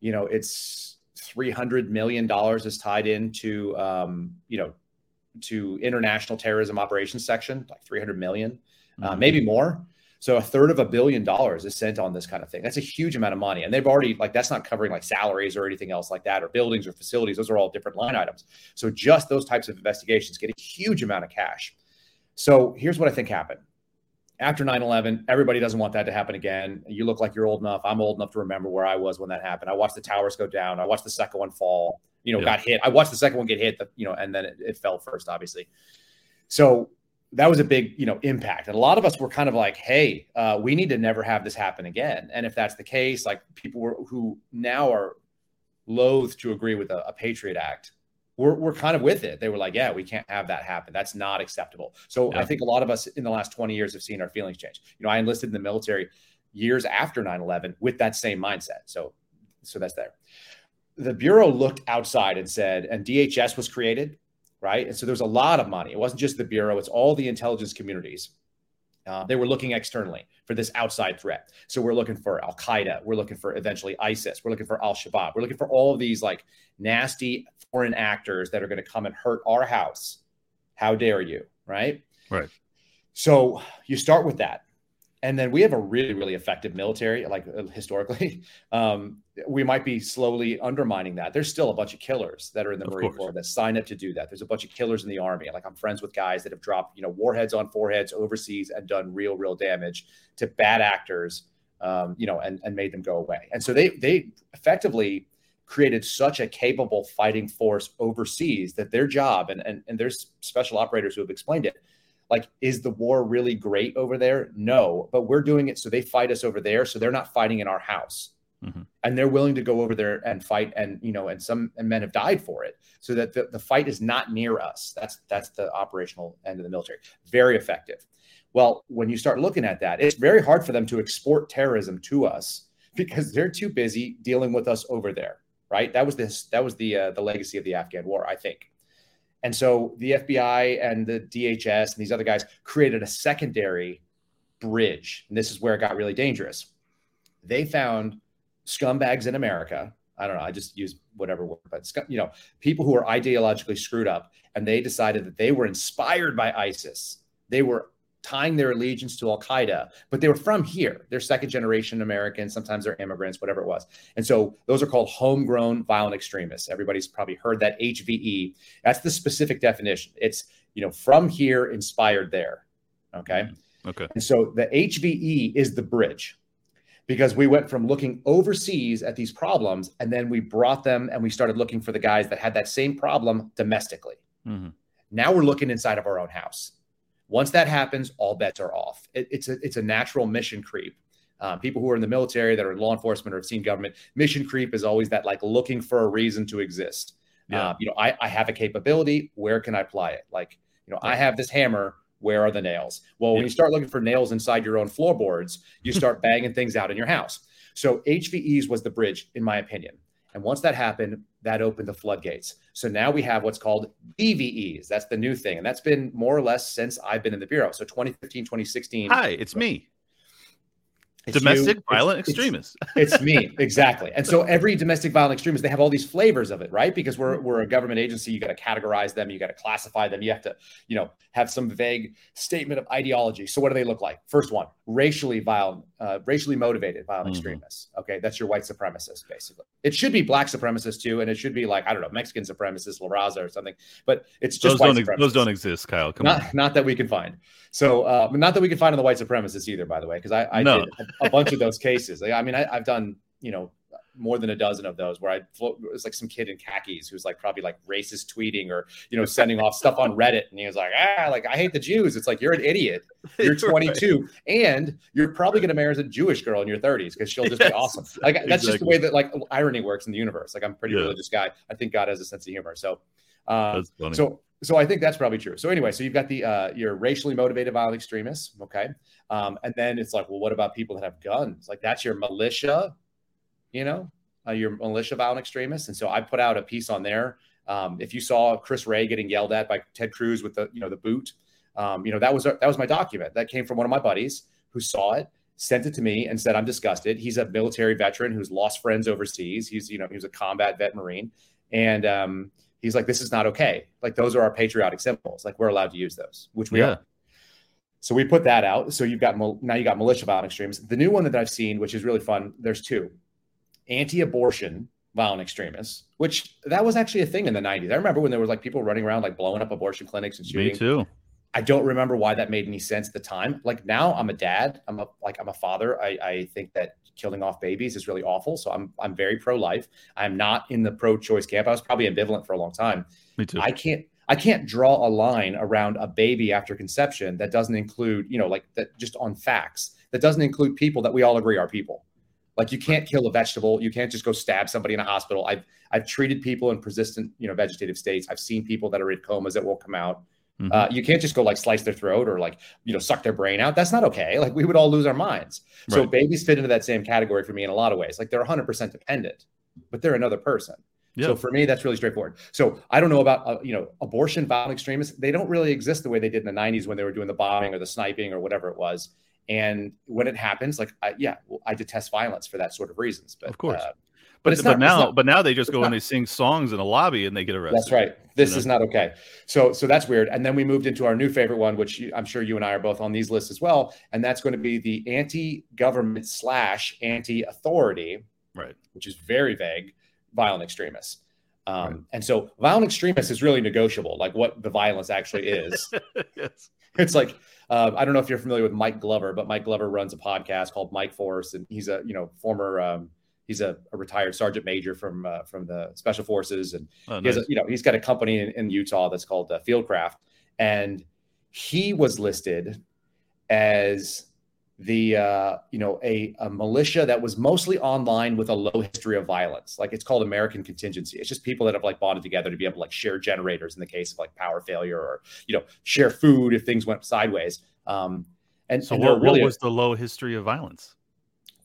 you know, it's three hundred million dollars is tied into, um, you know, to international terrorism operations section, like three hundred million, uh, mm-hmm. maybe more. So a third of a billion dollars is sent on this kind of thing. That's a huge amount of money, and they've already like that's not covering like salaries or anything else like that, or buildings or facilities. Those are all different line items. So just those types of investigations get a huge amount of cash. So here's what I think happened after 9-11 everybody doesn't want that to happen again. You look like you're old enough. I'm old enough to remember where i was when that happened. I watched the towers go down. I watched the second one fall you know yeah. got hit. I watched the second one get hit you know and then it, it, fell first obviously. So that was a big you know impact. And a lot of us were kind of like hey uh, we need to never have this happen again. And if that's the case like people were, who now are loath to agree with a, a patriot act we're, we're kind of with it. They were like, yeah, we can't have that happen. That's not acceptable. So yeah. I think a lot of us in the last 20 years have seen our feelings change. You know, I enlisted in the military years after 9-11 with that same mindset. So, so that's there. The Bureau looked outside and said, and DHS was created, right? And so there's a lot of money. It wasn't just the Bureau, it's all the intelligence communities uh, they were looking externally for this outside threat. So we're looking for Al Qaeda. We're looking for eventually ISIS. We're looking for Al Shabaab. We're looking for all of these like nasty foreign actors that are going to come and hurt our house. How dare you? Right. Right. So you start with that. And then we have a really really effective military like uh, historically. Um, we might be slowly undermining that. There's still a bunch of killers that are in the Of marine corps that sign up to do that. There's a bunch of killers in the army. Like i'm friends with guys that have dropped you know warheads on foreheads overseas and done real real damage to bad actors um, you know and, and made them go away. And so they they effectively created such a capable fighting force overseas that their job and, and and there's special operators who have explained it like is the war really great over there? No but we're doing it so they fight us over there so they're not fighting in our house. Mhm. and they're willing to go over there and fight and you know and some and men have died for it so that the, the fight is not near us. That's that's the operational end of the military. Very effective. Well when you start looking at that it's very hard for them to export terrorism to us because they're too busy dealing with us over there right? That was this that was the uh, the legacy of the afghan war i think and so the FBI and the DHS and these other guys created a secondary bridge. And this is where it got really dangerous. They found scumbags in America. I don't know. I just use whatever word, but scum, you know, people who are ideologically screwed up, and they decided that they were inspired by ISIS. They were tying their allegiance to Al Qaeda, but they were from here. They're second generation Americans. Sometimes they're immigrants, whatever it was. And so those are called homegrown violent extremists. Everybody's probably heard that HVE. That's the specific definition. It's, you know, from here, inspired there. Okay. Okay. And so the HVE is the bridge because we went from looking overseas at these problems and then we brought them and we started looking for the guys that had that same problem domestically. Mhm. Now we're looking inside of our own house. Once that happens, all bets are off. It, it's a it's a natural mission creep. Um, people who are in the military that are in law enforcement or have seen government mission creep is always that like looking for a reason to exist. Yeah. Uh, you know, I, I have a capability. Where can I apply it? Like, you know, I have this hammer. Where are the nails? Well, when you start looking for nails inside your own floorboards, you start banging things out in your house. So HVEs was the bridge, in my opinion. And once that happened, that opened the floodgates. So now we have what's called DVEs. That's the new thing. And that's been more or less since I've been in the Bureau. So 2015, 2016. Hi, it's me, it's domestic it's- violent it's- extremist. it's me exactly and so every domestic violent extremist they have all these flavors of it right because we're, we're a government agency you got to categorize them you got to classify them you have to you know have some vague statement of ideology so what do they look like first one racially violent uh, racially motivated violent Mhm. extremists okay that's your white supremacist basically it should be black supremacists too and it should be like i don't know mexican supremacist la raza or something but it's just Those white don't, those don't exist, Kyle. Come not on. not that we can find. So uh, not that we can find on the white supremacists either, by the way, because I, I No. did a, bunch of those cases. I mean, I, I've done you know more than a dozen of those where I float. It was like some kid in khakis who's like probably like racist tweeting or you know sending off stuff on Reddit, and he was like, ah, like I hate the Jews. It's like you're an idiot. You're 22, and you're probably going to marry a Jewish girl in your 30s because she'll just be awesome. Like that's just the way that like irony works in the universe. Like I'm a pretty Yeah. religious guy. I think God has a sense of humor. So. Uh, That's funny. so so I think that's probably true. So anyway, so you've got the uh, your racially motivated violent extremists, okay, um, and then it's like, well, what about people that have guns? Like that's your militia, you know, uh, your militia violent extremists. And so I put out a piece on there. Um, if you saw Chris Wray getting yelled at by Ted Cruz with the you know the boot, um, you know that was that was my document that came from one of my buddies who saw it sent it to me and said i'm disgusted he's a military veteran who's lost friends overseas he's you know he was a combat vet marine and um, he's like, this is not okay. Like those are our patriotic symbols. Like we're allowed to use those, which we Yeah. are. So we put that out. So you've got now you got militia violent extremists. The new one that I've seen, which is really fun, there's two anti-abortion violent extremists, which that was actually a thing in the 90s. I remember when there was like people running around like blowing up abortion clinics and shooting. Me too. I don't remember why that made any sense at the time. Like now I'm a dad. I'm a like I'm a father. I, I think that killing off babies is really awful. So I'm I'm very pro-life. I'm not in the pro-choice camp. I was probably ambivalent for a long time. Me too. I can't I can't draw a line around a baby after conception that doesn't include, you know, like that just on facts. That doesn't include people that we all agree are people. Like you can't kill a vegetable. You can't just go stab somebody in a hospital. I've I've treated people in persistent, you know, vegetative states. I've seen people that are in comas that won't come out. Mhm. Uh, you can't just go like slice their throat or like you know suck their brain out. That's not okay. Like we would all lose our minds. So babies fit into that same category for me in a lot of ways. Like they're 100% dependent, but they're another person. Yeah. So for me, that's really straightforward. So I don't know about uh, you know abortion violent extremists. They don't really exist the way they did in the 90s when they were doing the bombing or the sniping or whatever it was. And when it happens, like I, yeah, I detest violence for that sort of reasons. But Of course. uh, But, but not- it's now not- but now they just go not- and they sing songs in a lobby and they get arrested. That's right. This you know? is not okay. So so that's weird. And then we moved into our new favorite one, which I'm sure you and I are both on these lists as well, and that's going to be the anti-government slash anti-authority, Right. which is very vague, violent extremists. Um, Right. And so violent extremists is really negotiable, like what the violence actually is. yes. it's like uh, I don't know if you're familiar with Mike Glover, but Mike Glover runs a podcast called Mike Force, and he's a you know former um, he's a, a retired sergeant major from uh, from the special forces, and Oh, he has a, you know he's got a company in, in Utah that's called uh, Fieldcraft, and he was listed as the uh, you know a, a militia that was mostly online with a low history of violence. Like it's called American contingency. It's just people that have like bonded together to be able to like share generators in the case of like power failure or you know share food if things went sideways. Um, and So and what, really what was the low history of violence?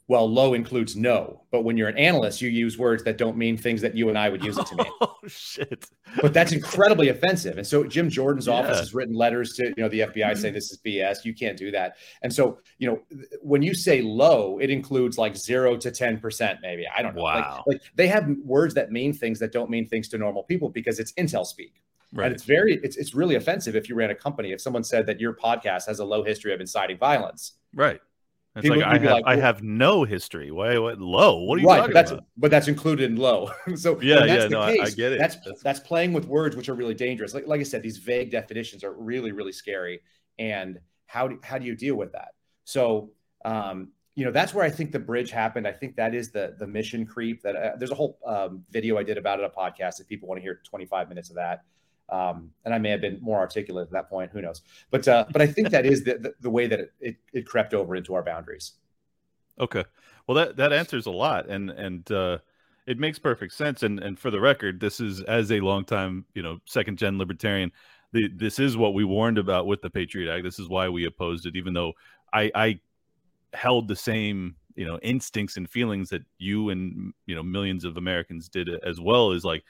Well, low includes no, but when you're an analyst, you use words that don't mean things that you and I would use it to mean. Oh shit. but that's incredibly offensive. And so Jim Jordan's office has written letters to you know the FBI saying mm-hmm. this is BS. You can't do that. And so you know when you say low, it includes like zero to ten percent, maybe. I don't know. Like- Wow. Like, they have words that mean things that don't mean things to normal people because it's intel speak. Right. And it's very it's it's really offensive if you ran a company if someone said that your podcast has a low history of inciting violence. right. It's People like I have like, I have no history. Why what low? What are you right, talking but that's about? but that's included in low. so Yeah, that's yeah, the no, I- I get it. That's, That's- that's playing with words, which are really dangerous. Like like I said, these vague definitions are really really scary. And how do how do you deal with that? So um, you know that's where I think the bridge happened. I think that is the the mission creep. That uh, there's a whole um, video I did about it, a podcast. If people want to hear 25 minutes of that. Um, and I may have been more articulate at that point. Who knows? But uh, but I think that is the, the, the way that it, it, it crept over into our boundaries. Okay. Well, that that answers a lot, and and uh, it makes perfect sense. And and for the record, this is as a longtime, you know, second gen libertarian, the, this is what we warned about with the Patriot Act. This is why we opposed it, even though I I held the same you know instincts and feelings that you and you know millions of Americans did as well Is like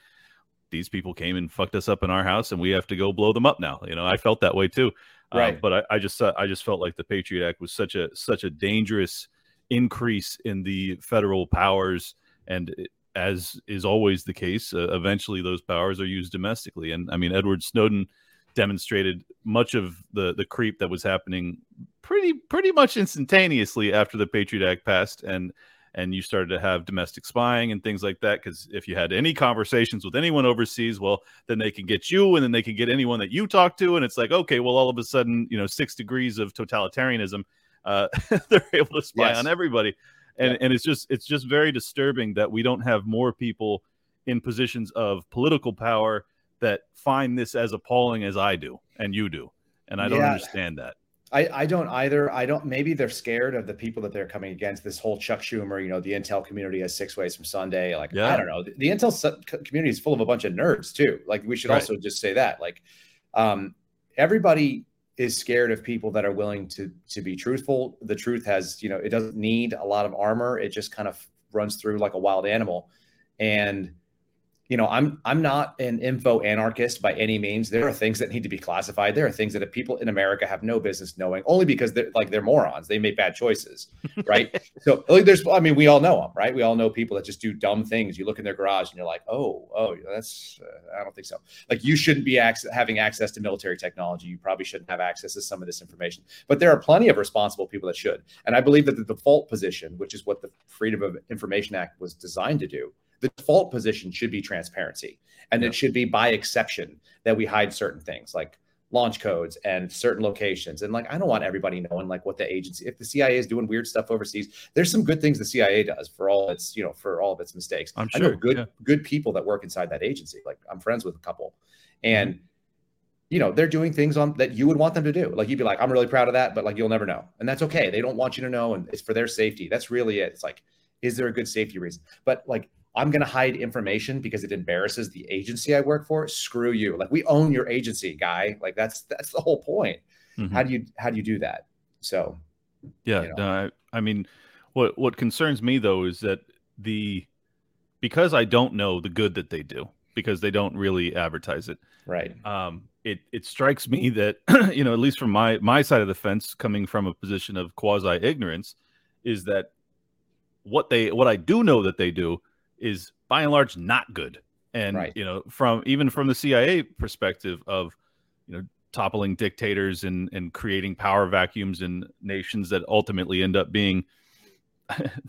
these people came and fucked us up in our house and we have to go blow them up now. You know i felt that way too. Uh, Right. but I, I just uh, i just felt like the patriot act was such a such a dangerous increase in the federal powers and as is always the case uh, eventually those powers are used domestically. And i mean edward snowden demonstrated much of the the creep that was happening pretty pretty much instantaneously after the patriot act passed and and you started to have domestic spying and things like that because if you had any conversations with anyone overseas well then they can get you and then they can get anyone that you talk to and it's like okay well all of a sudden you know six degrees of totalitarianism uh, they're able to spy Yes. on everybody and Yeah. and it's just it's just very disturbing that we don't have more people in positions of political power that find this as appalling as I do and you do and I don't Yeah. understand that I, I don't either. I don't. Maybe they're scared of the people that they're coming against. This whole Chuck Schumer, you know, the Intel community has six ways from Sunday. Like, Yeah. I don't know. The, the Intel su- community is full of a bunch of nerds too. Like, we should Right. also just say that. Like, um, everybody is scared of people that are willing to to be truthful. The truth has, you know, it doesn't need a lot of armor. It just kind of runs through like a wild animal. And you know, I'm I'm not an info anarchist by any means. There are things that need to be classified. There are things that people in America have no business knowing, only because they're like they're morons. They make bad choices, right? so like, there's, I mean, we all know them, right? We all know people that just do dumb things. You look in their garage and you're like, oh, oh, that's uh, I don't think so. Like you shouldn't be ac- having access to military technology. You probably shouldn't have access to some of this information. But there are plenty of responsible people that should. And I believe that the default position, which is what the Freedom of Information Act was designed to do, the default position should be transparency and Yeah. it should be by exception that we hide certain things like launch codes and certain locations. And like i don't want everybody knowing like what the agency if the cia is doing weird stuff overseas there's some good things the cia does for all its you know for all of its mistakes. I'm i know sure, good yeah. good people that work inside that agency. Like i'm friends with a couple. And Mm-hmm. you know they're doing things on that you would want them to do. Like you'd be like i'm really proud of that but like you'll never know. And that's okay. They don't want you to know and it's for their safety. That's really it. It's like is there a good safety reason? But like i'm going to hide information because it embarrasses the agency i work for screw you like we own your agency guy like that's that's the whole point Mhm. how do you how do you do that so Yeah, you know. no, I, I mean, what what concerns me though is that the because I don't know the good that they do because they don't really advertise it. right Um, it it strikes me that you know at least from my my side of the fence, coming from a position of quasi ignorance, is that what they what I do know that they do is by and large not good. And Right. you know, from even from the CIA perspective of you know toppling dictators and and creating power vacuums in nations that ultimately end up being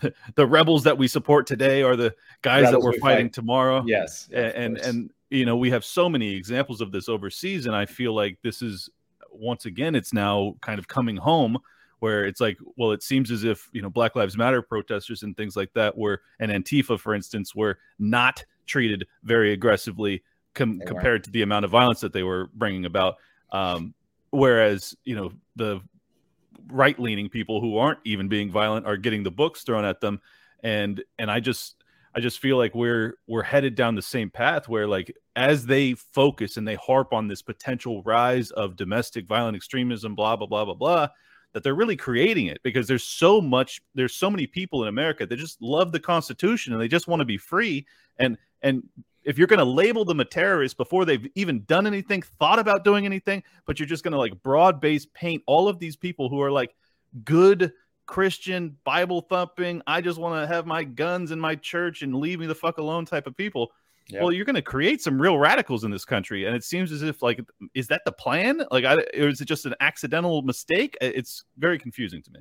the, the rebels that we support today are the guys that we're we fighting fight. tomorrow Yes. and and, and you know we have so many examples of this overseas and i feel like this is once again it's now kind of coming home where it's like well it seems as if you know black lives matter protesters and things like that were and antifa for instance were not treated very aggressively com- compared to the amount of violence that they were bringing about. Um, whereas you know the right leaning people who aren't even being violent are getting the books thrown at them. And and i just i just feel like we're we're headed down the same path where like as they focus and they harp on this potential rise of domestic violent extremism blah blah blah blah blah that they're really creating it because there's so much there's so many people in america that just love the constitution and they just want to be free. And and if you're going to label them a terrorist before they've even done anything thought about doing anything but you're just going to like broad base paint all of these people who are like good christian bible thumping i just want to have my guns in my church and leave me the fuck alone type of people Yep. well you're going to create some real radicals in this country and it seems as if like is that the plan like I, or is it just an accidental mistake it's very confusing to me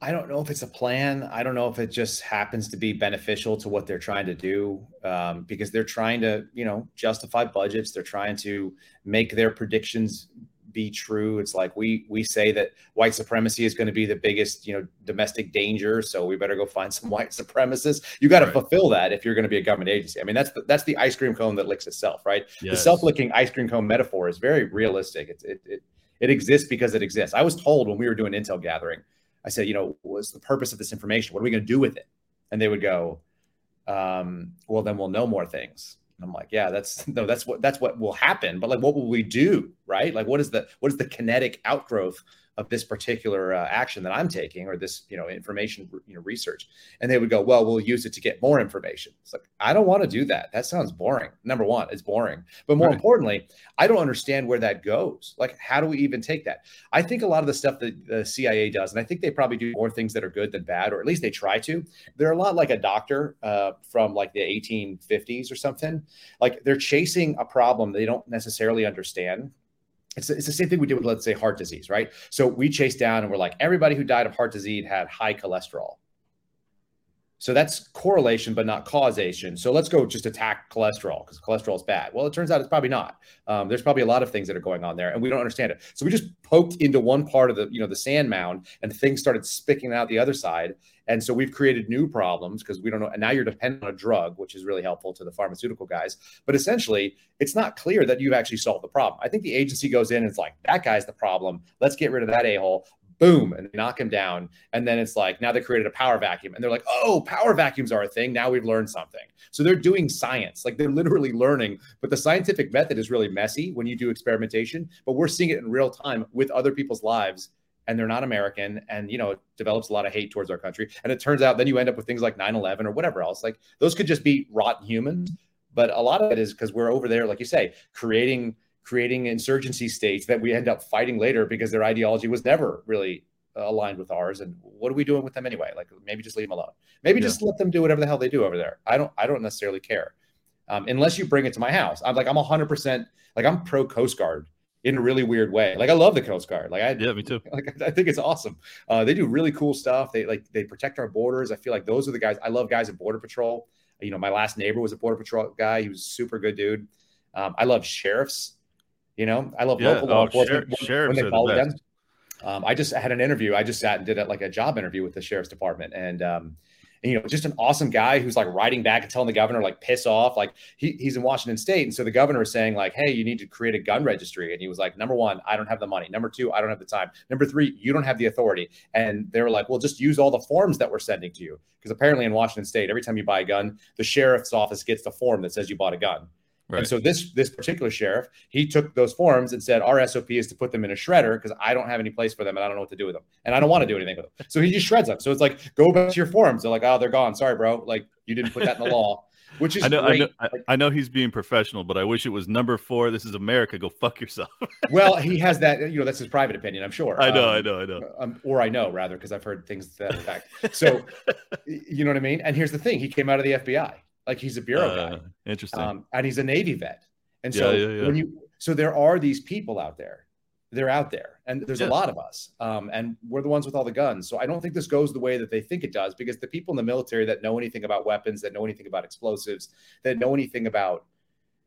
I don't know if it's a plan. I don't know if it just happens to be beneficial to what they're trying to do um, because they're trying to, you know, justify budgets. They're trying to make their predictions be true. It's like we we say that white supremacy is going to be the biggest, you know, domestic danger. So we better go find some white supremacists. You got to Right. fulfill that if you're going to be a government agency. I mean, that's the, that's the ice cream cone that licks itself, right? The self-licking ice cream cone metaphor is very realistic. It, it it it exists because it exists. I was told when we were doing intel gathering, I said, you know, what's the purpose of this information? What are we going to do with it? And they would go, um, well, then we'll know more things. And I'm like, yeah, that's no, that's what that's what will happen. But like, what will we do? Right? Like, what is the what is the kinetic outgrowth of this particular uh, action that I'm taking or this, you know, information, you know, research? And they would go, well, we'll use it to get more information. It's like, I don't want to do that. That sounds boring. Number one, it's boring. But more Right. importantly, I don't understand where that goes. Like, how do we even take that? I think a lot of the stuff that the CIA does, and I think they probably do more things that are good than bad, or at least they try to. They're a lot like a doctor uh, from like the 1850s or something. Like they're chasing a problem they don't necessarily understand. It's, it's the same thing we did with, let's say, heart disease, right? So we chased down and we're like, everybody who died of heart disease had high cholesterol. So that's correlation, but not causation. So let's go just attack cholesterol because cholesterol is bad. Well, it turns out it's probably not. Um, there's probably a lot of things that are going on there, and we don't understand it. So we just poked into one part of the, you know, the sand mound, and things started spicking out the other side. And so we've created new problems because we don't know. And now you're dependent on a drug, which is really helpful to the pharmaceutical guys. But essentially, it's not clear that you've actually solved the problem. I think the agency goes in and it's like, that guy's the problem. Let's get rid of that a hole. Boom, and knock him down. And then it's like, now they created a power vacuum. And they're like, oh, power vacuums are a thing. Now we've learned something. So they're doing science. Like they're literally learning. But the scientific method is really messy when you do experimentation. But we're seeing it in real time with other people's lives and they're not American, and you know, it develops a lot of hate towards our country. And it turns out then you end up with things like 9-11 or whatever else. Like those could just be rotten humans, but a lot of it is because we're over there, like you say, creating creating insurgency states that we end up fighting later because their ideology was never really uh, aligned with ours. And what are we doing with them anyway? Like maybe just leave them alone. Maybe Yeah. just let them do whatever the hell they do over there. I don't I don't necessarily care. Um, unless you bring it to my house. I'm like I'm 100% like I'm pro Coast Guard in a really weird way. Like I love the Coast Guard. Like I yeah me too like I think it's awesome. Uh, they do really cool stuff. They like they protect our borders. I feel like those are the guys. I love guys at Border Patrol. You know, my last neighbor was a Border Patrol guy. He was a super good dude. Um, I love sheriffs. You know, I love Yeah, local law oh, enforcement sher- sheriffs are the follow best. Um, I just had an interview. I just sat and did it like a job interview with the sheriff's department, and um, and, you know, just an awesome guy who's like writing back and telling the governor like piss off. Like he, he's in Washington State, and so the governor is saying like, hey, you need to create a gun registry, and he was like, number one, I don't have the money. Number two, I don't have the time. Number three, you don't have the authority. And they were like, well, just use all the forms that we're sending to you, because apparently in Washington State, every time you buy a gun, the sheriff's office gets the form that says you bought a gun. Right. And so this this particular sheriff, he took those forms and said, our SOP is to put them in a shredder because I don't have any place for them and I don't know what to do with them, and I don't want to do anything with them. So he just shreds them. So it's like, go back to your forms. They're like, oh, they're gone. Sorry, bro. Like you didn't put that in the law, which is I know, I great. know, I, I know he's being professional, but I wish it was number four. This is America. Go fuck yourself. well, he has that. You know, that's his private opinion. I'm sure. I know, Um, I know, I know. um, or I know rather because I've heard things to that effect. So, you know what I mean? And here's the thing: he came out of the FBI. Like he's a bureau Uh, guy, interesting. um, and he's a Navy vet. And Yeah, so yeah, when you so there are these people out there. They're out there, and there's a lot of us, um, and we're the ones with all the guns. So I don't think this goes the way that they think it does, because the people in the military that know anything about weapons, that know anything about explosives, that know anything about,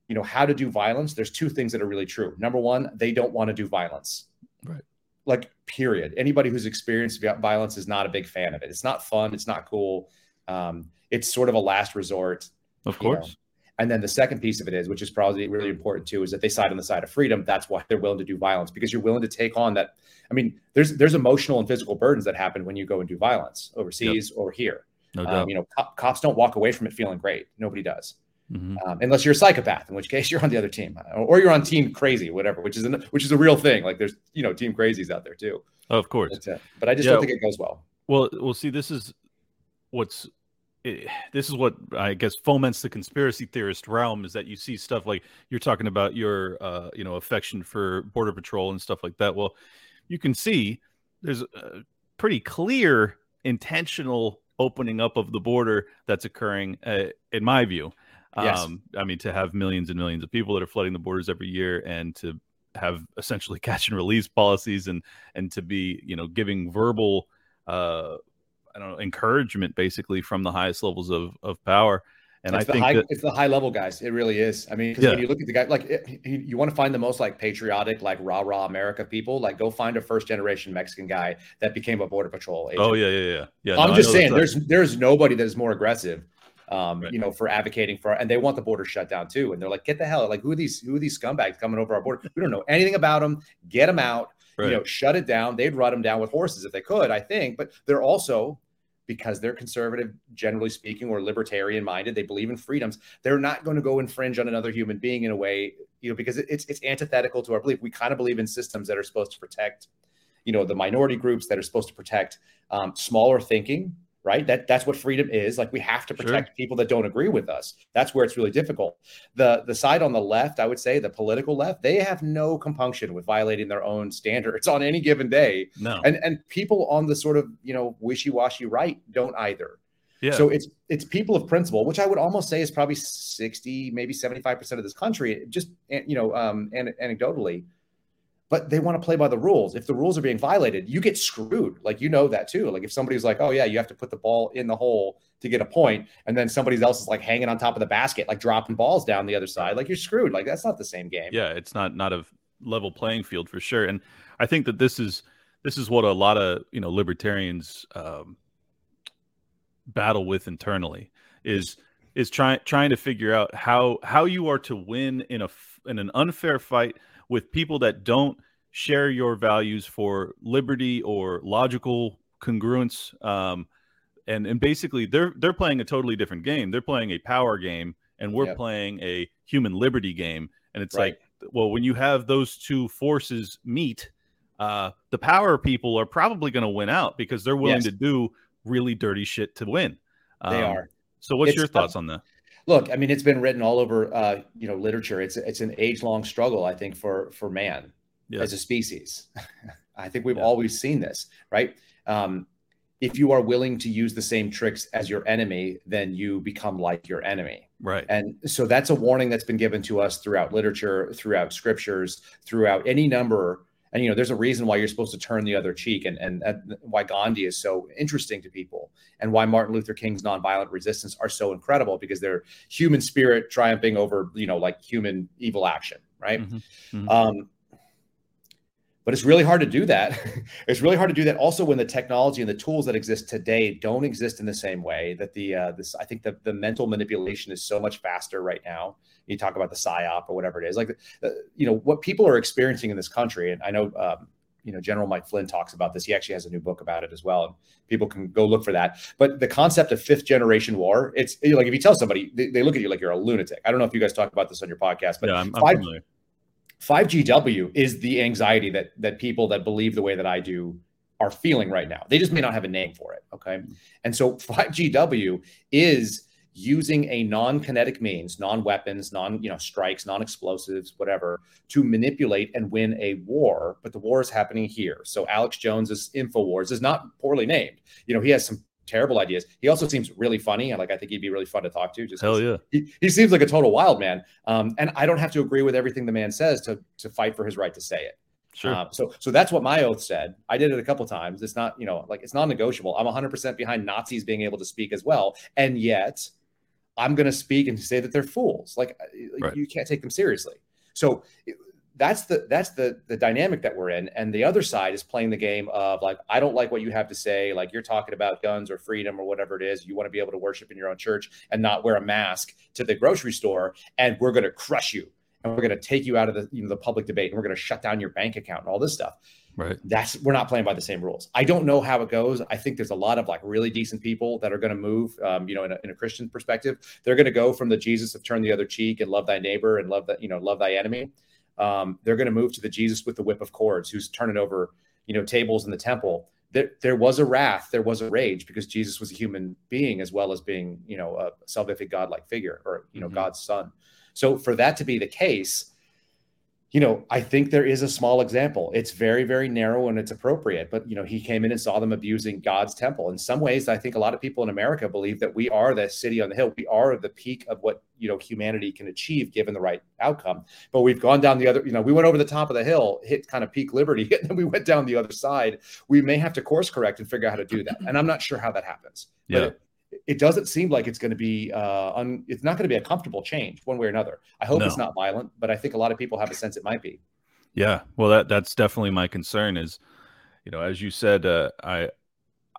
you know, how to do violence. There's two things that are really true. Number one, they don't want to do violence. Right. Like period. Anybody who's experienced violence is not a big fan of it. It's not fun. It's not cool. Um, it's sort of a last resort. of you know, course. and then the second piece of it is, which is probably really important too, is that they side on the side of freedom. That's why they're willing to do violence because you're willing to take on that. I mean, there's there's emotional and physical burdens that happen when you go and do violence overseas or here. No doubt. Um, you know, cop, cops don't walk away from it feeling great. Nobody does, Mhm. um, unless you're a psychopath, in which case you're on the other team, or, or you're on team crazy, whatever, which is an, which is a real thing. Like there's you know team crazies out there too. Of course. But, uh, but I just Yeah. don't think it goes well. Well, we'll see, this is what's eh, this is what I guess foments the conspiracy theorist realm is that you see stuff like you're talking about your uh, you know affection for border patrol and stuff like that. Well, you can see there's a pretty clear intentional opening up of the border that's occurring, uh, in my view. Yes. Um, I mean, to have millions and millions of people that are flooding the borders every year, and to have essentially catch and release policies, and and to be you know giving verbal uh, I don't know encouragement basically from the highest levels of of power. And it's I think high, that, it's the high level guys. It really is. I mean, Yeah. when you look at the guy, like it, you, you want to find the most like patriotic, like rah rah America people. Like, go find a first generation Mexican guy that became a border patrol agent. oh yeah yeah yeah yeah. I'm no, just saying, there's there's nobody that is more aggressive, um, Right. you know, for advocating for, and they want the border shut down too. And they're like, get the hell, like who are these who are these scumbags coming over our border? We don't know anything about them. Get them out. right. You know, shut it down. They'd run them down with horses if they could, I think. But they're also because they're conservative, generally speaking, or libertarian minded. They believe in freedoms. They're not going to go infringe on another human being in a way, you know, because it's it's antithetical to our belief. We kind of believe in systems that are supposed to protect, you know, the minority groups that are supposed to protect um, smaller thinking. Right. That that's what freedom is. Like we have to Sure. protect people that don't agree with us. That's where it's really difficult. The the side on the left, I would say, the political left, they have no compunction with violating their own standards on any given day no and and people on the sort of you know wishy-washy right don't either yeah so it's it's people of principle which i would almost say is probably 60 maybe 75% of this country just you know um an- anecdotally but they want to play by the rules. If the rules are being violated you get screwed. Like you know that too. Like if somebody's like oh yeah you have to put the ball in the hole to get a point," and then somebody else is like hanging on top of the basket like dropping balls down the other side like you're screwed. Like that's not the same game. Yeah it's not not a level playing field for sure. And i think that this is this is what a lot of you know libertarians um, battle with internally is is trying trying to figure out how how you are to win in a in an unfair fight with people that don't share your values for liberty or logical congruence um, and and basically they're they're playing a totally different game they're playing a power game and we're Yep. playing a human liberty game and it's Right. like well when you have those two forces meet uh, the power people are probably going to win out because they're willing Yes. to do really dirty shit to win they Um, are so what's It's your tough. thoughts on that look i mean it's been written all over uh you know literature. It's it's an age-long struggle i think for for man Yeah. as a species. I think we've Yeah. always seen this right? Um if you are willing to use the same tricks as your enemy then you become like your enemy. Right. And so that's a warning that's been given to us throughout literature throughout scriptures throughout any number and you know there's a reason why you're supposed to turn the other cheek and and, and why gandhi is so interesting to people and why martin luther king's nonviolent resistance are so incredible because they're human spirit triumphing over you know like human evil action right Mhm, mhm. um but it's really hard to do that. It's really hard to do that also when the technology and the tools that exist today don't exist in the same way that the uh, this i think the, the mental manipulation is so much faster right now. You talk about the psyop or whatever it is like uh, you know what people are experiencing in this country and i know um, you know general mike flynn talks about this. He actually has a new book about it as well and people can go look for that. But the concept of fifth generation war it's like if you tell somebody they, they look at you like you're a lunatic. I don't know if you guys talk about this on your podcast but yeah i'm, I'm 5GW is the anxiety that that people that believe the way that I do are feeling right now. They just may not have a name for it. Okay. Mm-hmm. And so 5GW is using a non-kinetic means, non-weapons, non, you know, strikes, non-explosives, whatever, to manipulate and win a war. But the war is happening here. So Alex Jones's InfoWars is not poorly named. You know, he has some terrible ideas. He also seems really funny, and like I think he'd be really fun to talk to. Just hell yeah, he, he seems like a total wild man. Um, and I don't have to agree with everything the man says to to fight for his right to say it. Sure. Um, so so that's what my oath said. I did it a couple times. It's not you know like it's non-negotiable. I'm 100 percent behind Nazis being able to speak as well, and yet I'm going to speak and say that they're fools. Like right. you can't take them seriously. So that's the that's the the dynamic that we're in. And the other side is playing the game of like i don't like what you have to say. Like you're talking about guns or freedom or whatever it is. You want to be able to worship in your own church and not wear a mask to the grocery store. And we're going to crush you. And we're going to take you out of the you know the public debate. And we're going to shut down your bank account and all this stuff. Right. That's we're not playing by the same rules. I don't know how it goes. I think there's a lot of like really decent people that are going to move um, you know in a, in a christian perspective. They're going to go from the jesus of turn the other cheek and love thy neighbor and love that you know love thy enemy um, they're going to move to the Jesus with the whip of cords, who's turning over, you know, tables in the temple. There, there was a wrath, there was a rage because Jesus was a human being as well as being, you know, a salvific godlike figure or you know mm-hmm. God's son. So for that to be the case, you know, I think there is a small example. It's very, very narrow and it's appropriate. But, you know, he came in and saw them abusing God's temple. In some ways, I think a lot of people in America believe that we are the city on the hill. We are the peak of what, you know, humanity can achieve given the right outcome. But we've gone down the other, you know, we went over the top of the hill, hit kind of peak liberty, and then we went down the other side. We may have to course correct and figure out how to do that. And I'm not sure how that happens. Yeah. But it doesn't seem like it's going to be uh, un, it's not going to be a comfortable change one way or another. I hope no. it's not violent, but I think a lot of people have a sense it might be. Yeah, well, that that's definitely my concern. Is you know, as you said, uh, I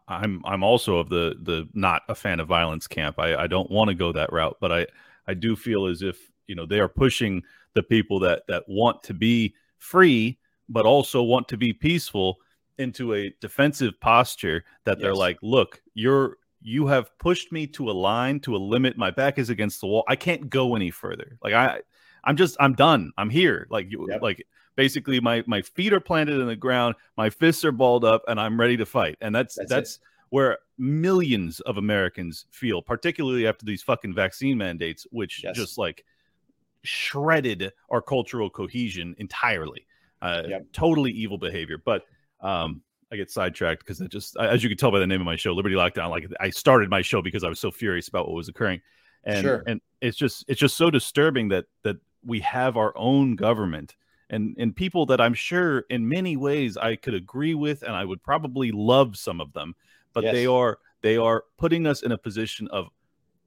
I'm I'm also of the the not a fan of violence camp. I I don't want to go that route, but I I do feel as if you know they are pushing the people that that want to be free but also want to be peaceful into a defensive posture that they're like look you're you have pushed me to a line to a limit. My back is against the wall. I can't go any further. Like i i'm just i'm done. I'm here. Like you yep. like basically my my feet are planted in the ground. My fists are balled up and i'm ready to fight. And that's that's, that's where millions of americans feel particularly after these fucking vaccine mandates which yes. just like shredded our cultural cohesion entirely. Uh, yep. totally evil behavior. But um I get sidetracked because it just, as you can tell by the name of my show, Liberty Lockdown. Like I started my show because I was so furious about what was occurring, and sure. and it's just it's just so disturbing that that we have our own government and and people that I'm sure in many ways I could agree with, and I would probably love some of them, but yes. they are they are putting us in a position of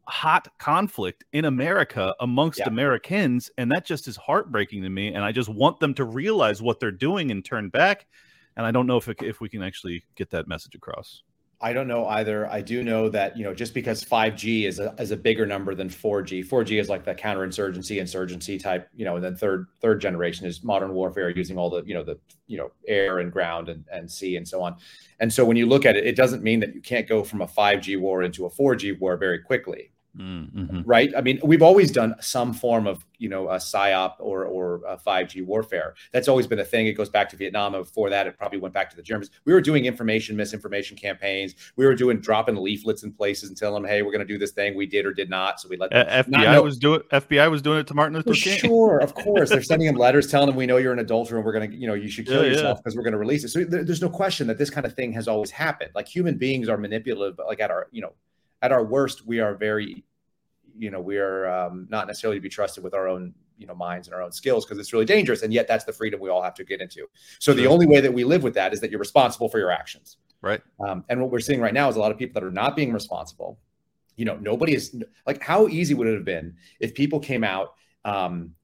hot conflict in America amongst yeah. Americans, and that just is heartbreaking to me. And I just want them to realize what they're doing and turn back and I don't know if it, if we can actually get that message across. I don't know either. I do know that you know just because 5G is a is a bigger number than 4G. 4G is like the counterinsurgency, insurgency type, you know, and then third third generation is modern warfare using all the you know the you know air and ground and, and sea and so on. And so when you look at it, it doesn't mean that you can't go from a 5G war into a 4G war very quickly. Mm-hmm. Right. I mean, we've always done some form of, you know, a psyop or or a 5G warfare. That's always been a thing. It goes back to Vietnam. Before that, it probably went back to the Germans. We were doing information, misinformation campaigns. We were doing dropping leaflets in places and telling them, "Hey, we're going to do this thing." We did or did not. So we let them uh, FBI was doing FBI was doing it to Martin Luther King. Sure, of course. They're sending him letters telling him, "We know you're an adulterer, and we're going to, you know, you should kill yeah, yourself because yeah. we're going to release it." So there, there's no question that this kind of thing has always happened. Like human beings are manipulative. Like at our, you know, at our worst, we are very you know we're um, not necessarily to be trusted with our own you know minds and our own skills because it's really dangerous and yet that's the freedom we all have to get into. So the only way that we live with that is that you're responsible for your actions. Right. Um, and what we're seeing right now is a lot of people that are not being responsible. You know nobody is like how easy would it have been if people came out um,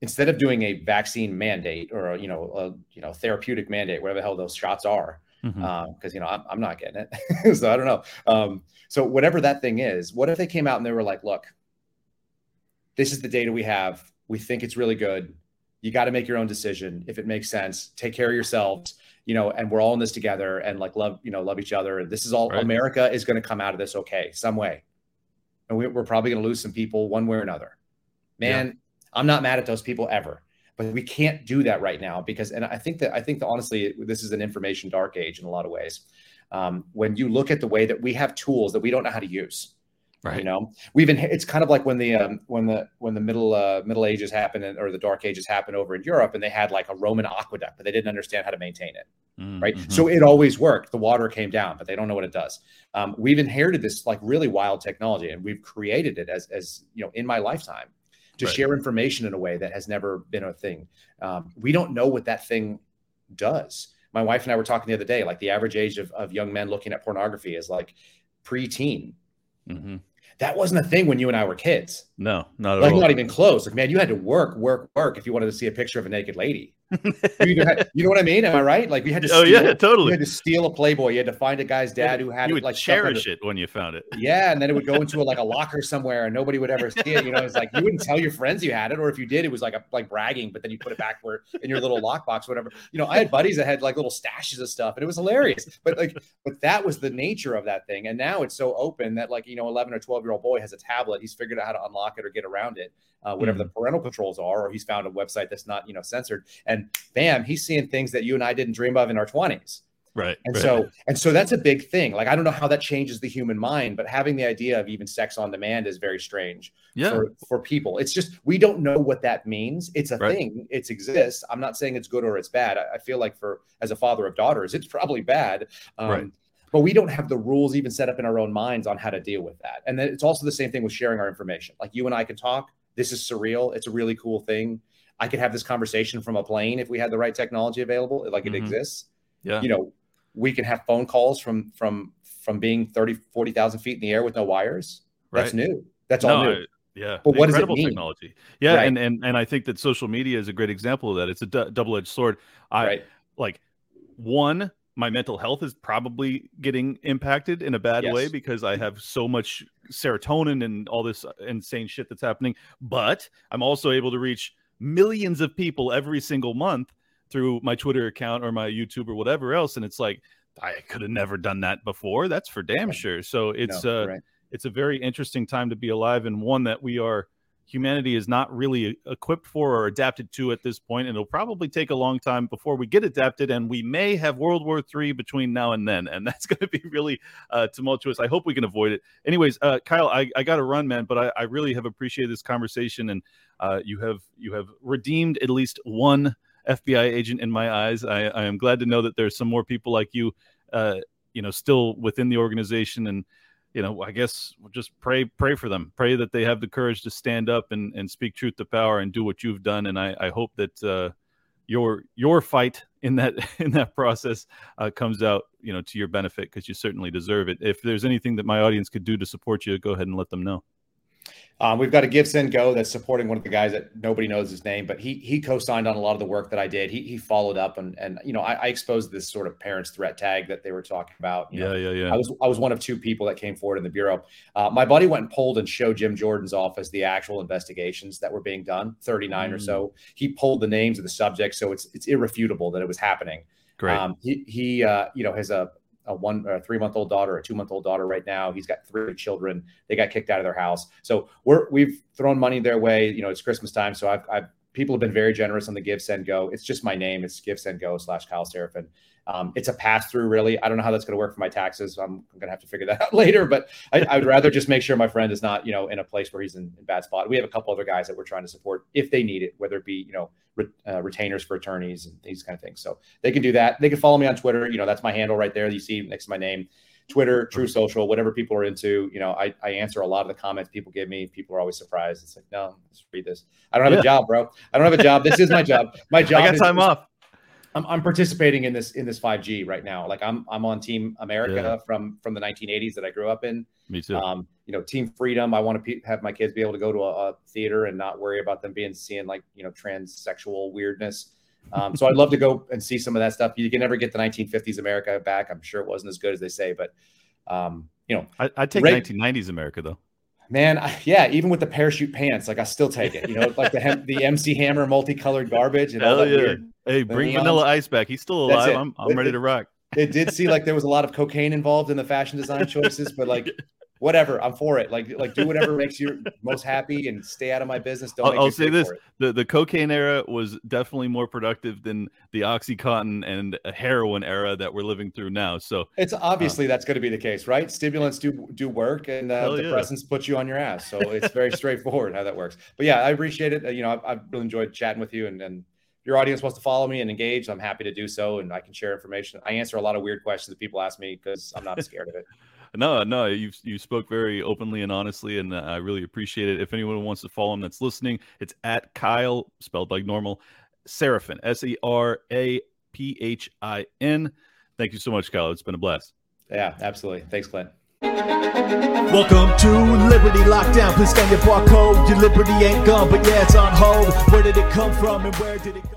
instead of doing a vaccine mandate or a, you know a you know therapeutic mandate whatever the hell those shots are because mm-hmm. um, you know I'm, I'm, not getting it. So i don't know. Um, so whatever that thing is what if they came out and they were like look this is the data we have. We think it's really good. You got to make your own decision. If it makes sense take care of yourselves you know and we're all in this together and like love you know love each other. And this is all right. america is going to come out of this okay some way. And we, are probably going to lose some people one way or another. Man yeah. i'm not mad at those people ever but we can't do that right now because and i think that i think that honestly this is an information dark age in a lot of ways um, when you look at the way that we have tools that we don't know how to use right you know we've been it's kind of like when the um, when the when the middle uh, middle ages happened or the dark ages happened over in europe and they had like a roman aqueduct but they didn't understand how to maintain it right? Mhm. So it always worked. The water came down, but they don't know what it does. Um, we've inherited this like really wild technology, and we've created it as as you know in my lifetime to Right. share information in a way that has never been a thing. Um, we don't know what that thing does. My wife and I were talking the other day. Like the average age of of young men looking at pornography is like preteen. Mhm. That wasn't a thing when you and I were kids. No, not at Like all. not even close. Like man, you had to work, work, work if you wanted to see a picture of a naked lady. You, had- you know what I mean? Am I right? Like we had to. oh steal, yeah, You totally. had to steal a Playboy. You had to find a guy's dad who had you it, would like cherish it when you found it. Yeah, and then it would go into a, like a locker somewhere, and nobody would ever see it. You know, it's like you wouldn't tell your friends you had it, or if you did, it was like a like bragging. But then you put it back where in your little lockbox, whatever. You know, I had buddies that had like little stashes of stuff, and it was hilarious. But like, but that was the nature of that thing. And now it's so open that like you know, eleven or twelve year old boy has a tablet. He's figured out how to unlock it or get around it, uh, whatever the parental controls are, or he's found a website that's not you know censored, and bam, he's seeing things that you and I didn't dream of in our twenties. Right. And right. so, and so that's a big thing. Like, I don't know how that changes the human mind, but having the idea of even sex on demand is very strange yeah, for, for people. It's just, we don't know what that means. It's a Right. thing. It exists. I'm not saying it's good or it's bad. I, I feel like for, as a father of daughters, it's probably bad. Um, Right. But we don't have the rules even set up in our own minds on how to deal with that. And then it's also the same thing with sharing our information. Like you and I can talk. This is surreal. It's a really cool thing. I could have this conversation from a plane if we had the right technology available, like it Mhm. exists yeah. you know we can have phone calls from from from being 30 40,000 feet in the air with no wires Right. that's new that's no, all new I- yeah. But what does it incredible mean? technology. Yeah, Right. and, and and I think that social media is a great example of that. It's a d- double-edged sword. I right like one my mental health is probably getting impacted in a bad way because i have so much serotonin and all this insane shit that's happening but i'm also able to reach millions of people every single month through my twitter account or my youtube or whatever else and it's like i could have never done that before that's for damn sure. So it's No, uh right. it's a very interesting time to be alive and one that we are humanity is not really equipped for or adapted to at this point and it'll probably take a long time before we get adapted and we may have world war three between now and then and that's going to be really uh, tumultuous. I hope we can avoid it. Anyways uh, kyle i, I got to run man but I, I really have appreciated this conversation and uh, you have you have redeemed at least one fbi agent in my eyes. I, I am glad to know that there's some more people like you uh, you know still within the organization and you know, I guess just pray, pray for them. Pray that they have the courage to stand up and, and speak truth to power and do what you've done. And I, I hope that uh, your your fight in that in that process uh, comes out, you know, to your benefit because you certainly deserve it. If there's anything that my audience could do to support you, go ahead and let them know. Um, we've got a Give Send Go that's supporting one of the guys that nobody knows his name, but he he co-signed on a lot of the work that I did. He he followed up and and you know I, I exposed this sort of parents threat tag that they were talking about. You know, Yeah, yeah, I yeah. was I was one of two people that came forward in the bureau. Uh, my buddy went and pulled and showed Jim Jordan's office the actual investigations that were being done, 39 or Mm. so. He pulled the names of the subjects, so it's it's irrefutable that it was happening. Great. Um, he he uh, you know has a a one a three month old daughter, a two month old daughter right now. He's got three children. They got kicked out of their house. So we're we've thrown money their way. You know, it's Christmas time, so I've, I've people have been very generous on the Give Send Go. It's just my name. It's Give Send Go slash Kyle Seraphin. Um, it's a pass through, really. I don't know how that's going to work for my taxes. I'm, I'm going to have to figure that out later. But I, I would rather just make sure my friend is not, you know, in a place where he's in, in bad spot. We have a couple other guys that we're trying to support if they need it, whether it be, you know, re, uh, retainers for attorneys and these kind of things. So they can do that. They can follow me on Twitter. You know, that's my handle right there. You see next to my name. Twitter, Truth Social, whatever people are into. You know, I, I answer a lot of the comments people give me. People are always surprised. It's like, no, let's read this. I don't have Yeah. a job, bro. I don't have a job. This is my job. My job. I got is- time off. I'm, I'm participating in this in this 5G right now. Like I'm I'm on Team America Yeah. from from the 1980s that I grew up in. Me too. Um, you know, Team Freedom. I want to pe- have my kids be able to go to a, a theater and not worry about them being seeing like you know transsexual weirdness. Um, so I'd love to go and see some of that stuff. You can never get the 1950s America back. I'm sure it wasn't as good as they say, but um, you know, I, I'd take Right. 1990s America though. Man, I, yeah, even with the parachute pants, like I still take it. You know, like the hem- the MC Hammer multicolored garbage and all that yeah. weird. Hey, bring. Vanilla Ice back. He's still alive. I'm, I'm ready to rock. It did see like there was a lot of cocaine involved in the fashion design choices, but like whatever, I'm for it. Like like do whatever makes you most happy and stay out of my business. Don't I'll- say this. the the cocaine era was definitely more productive than the oxycontin and heroin era that we're living through now so It's obviously that's going to be the case, right? Stimulants do do work, and uh, Hell yeah. depressants put you on your ass. So it's very straightforward how that works. But yeah, I appreciate it. Uh, you know, I've, I've really enjoyed chatting with you and, and your audience wants to follow me and engage, I'm happy to do so, and I can share information. I answer a lot of weird questions that people ask me because I'm not scared of it. No, no, you you spoke very openly and honestly, and uh, I really appreciate it. If anyone wants to follow him that's listening, it's at Kyle, spelled like normal, Seraphin, S E R A P H I N. Thank you so much, Kyle. It's been a blast. Yeah, absolutely. Thanks, Clint. Welcome to Liberty Lockdown. Please scan your barcode. Your liberty ain't gone, but yeah, it's on hold. Where did it come from and where did it go?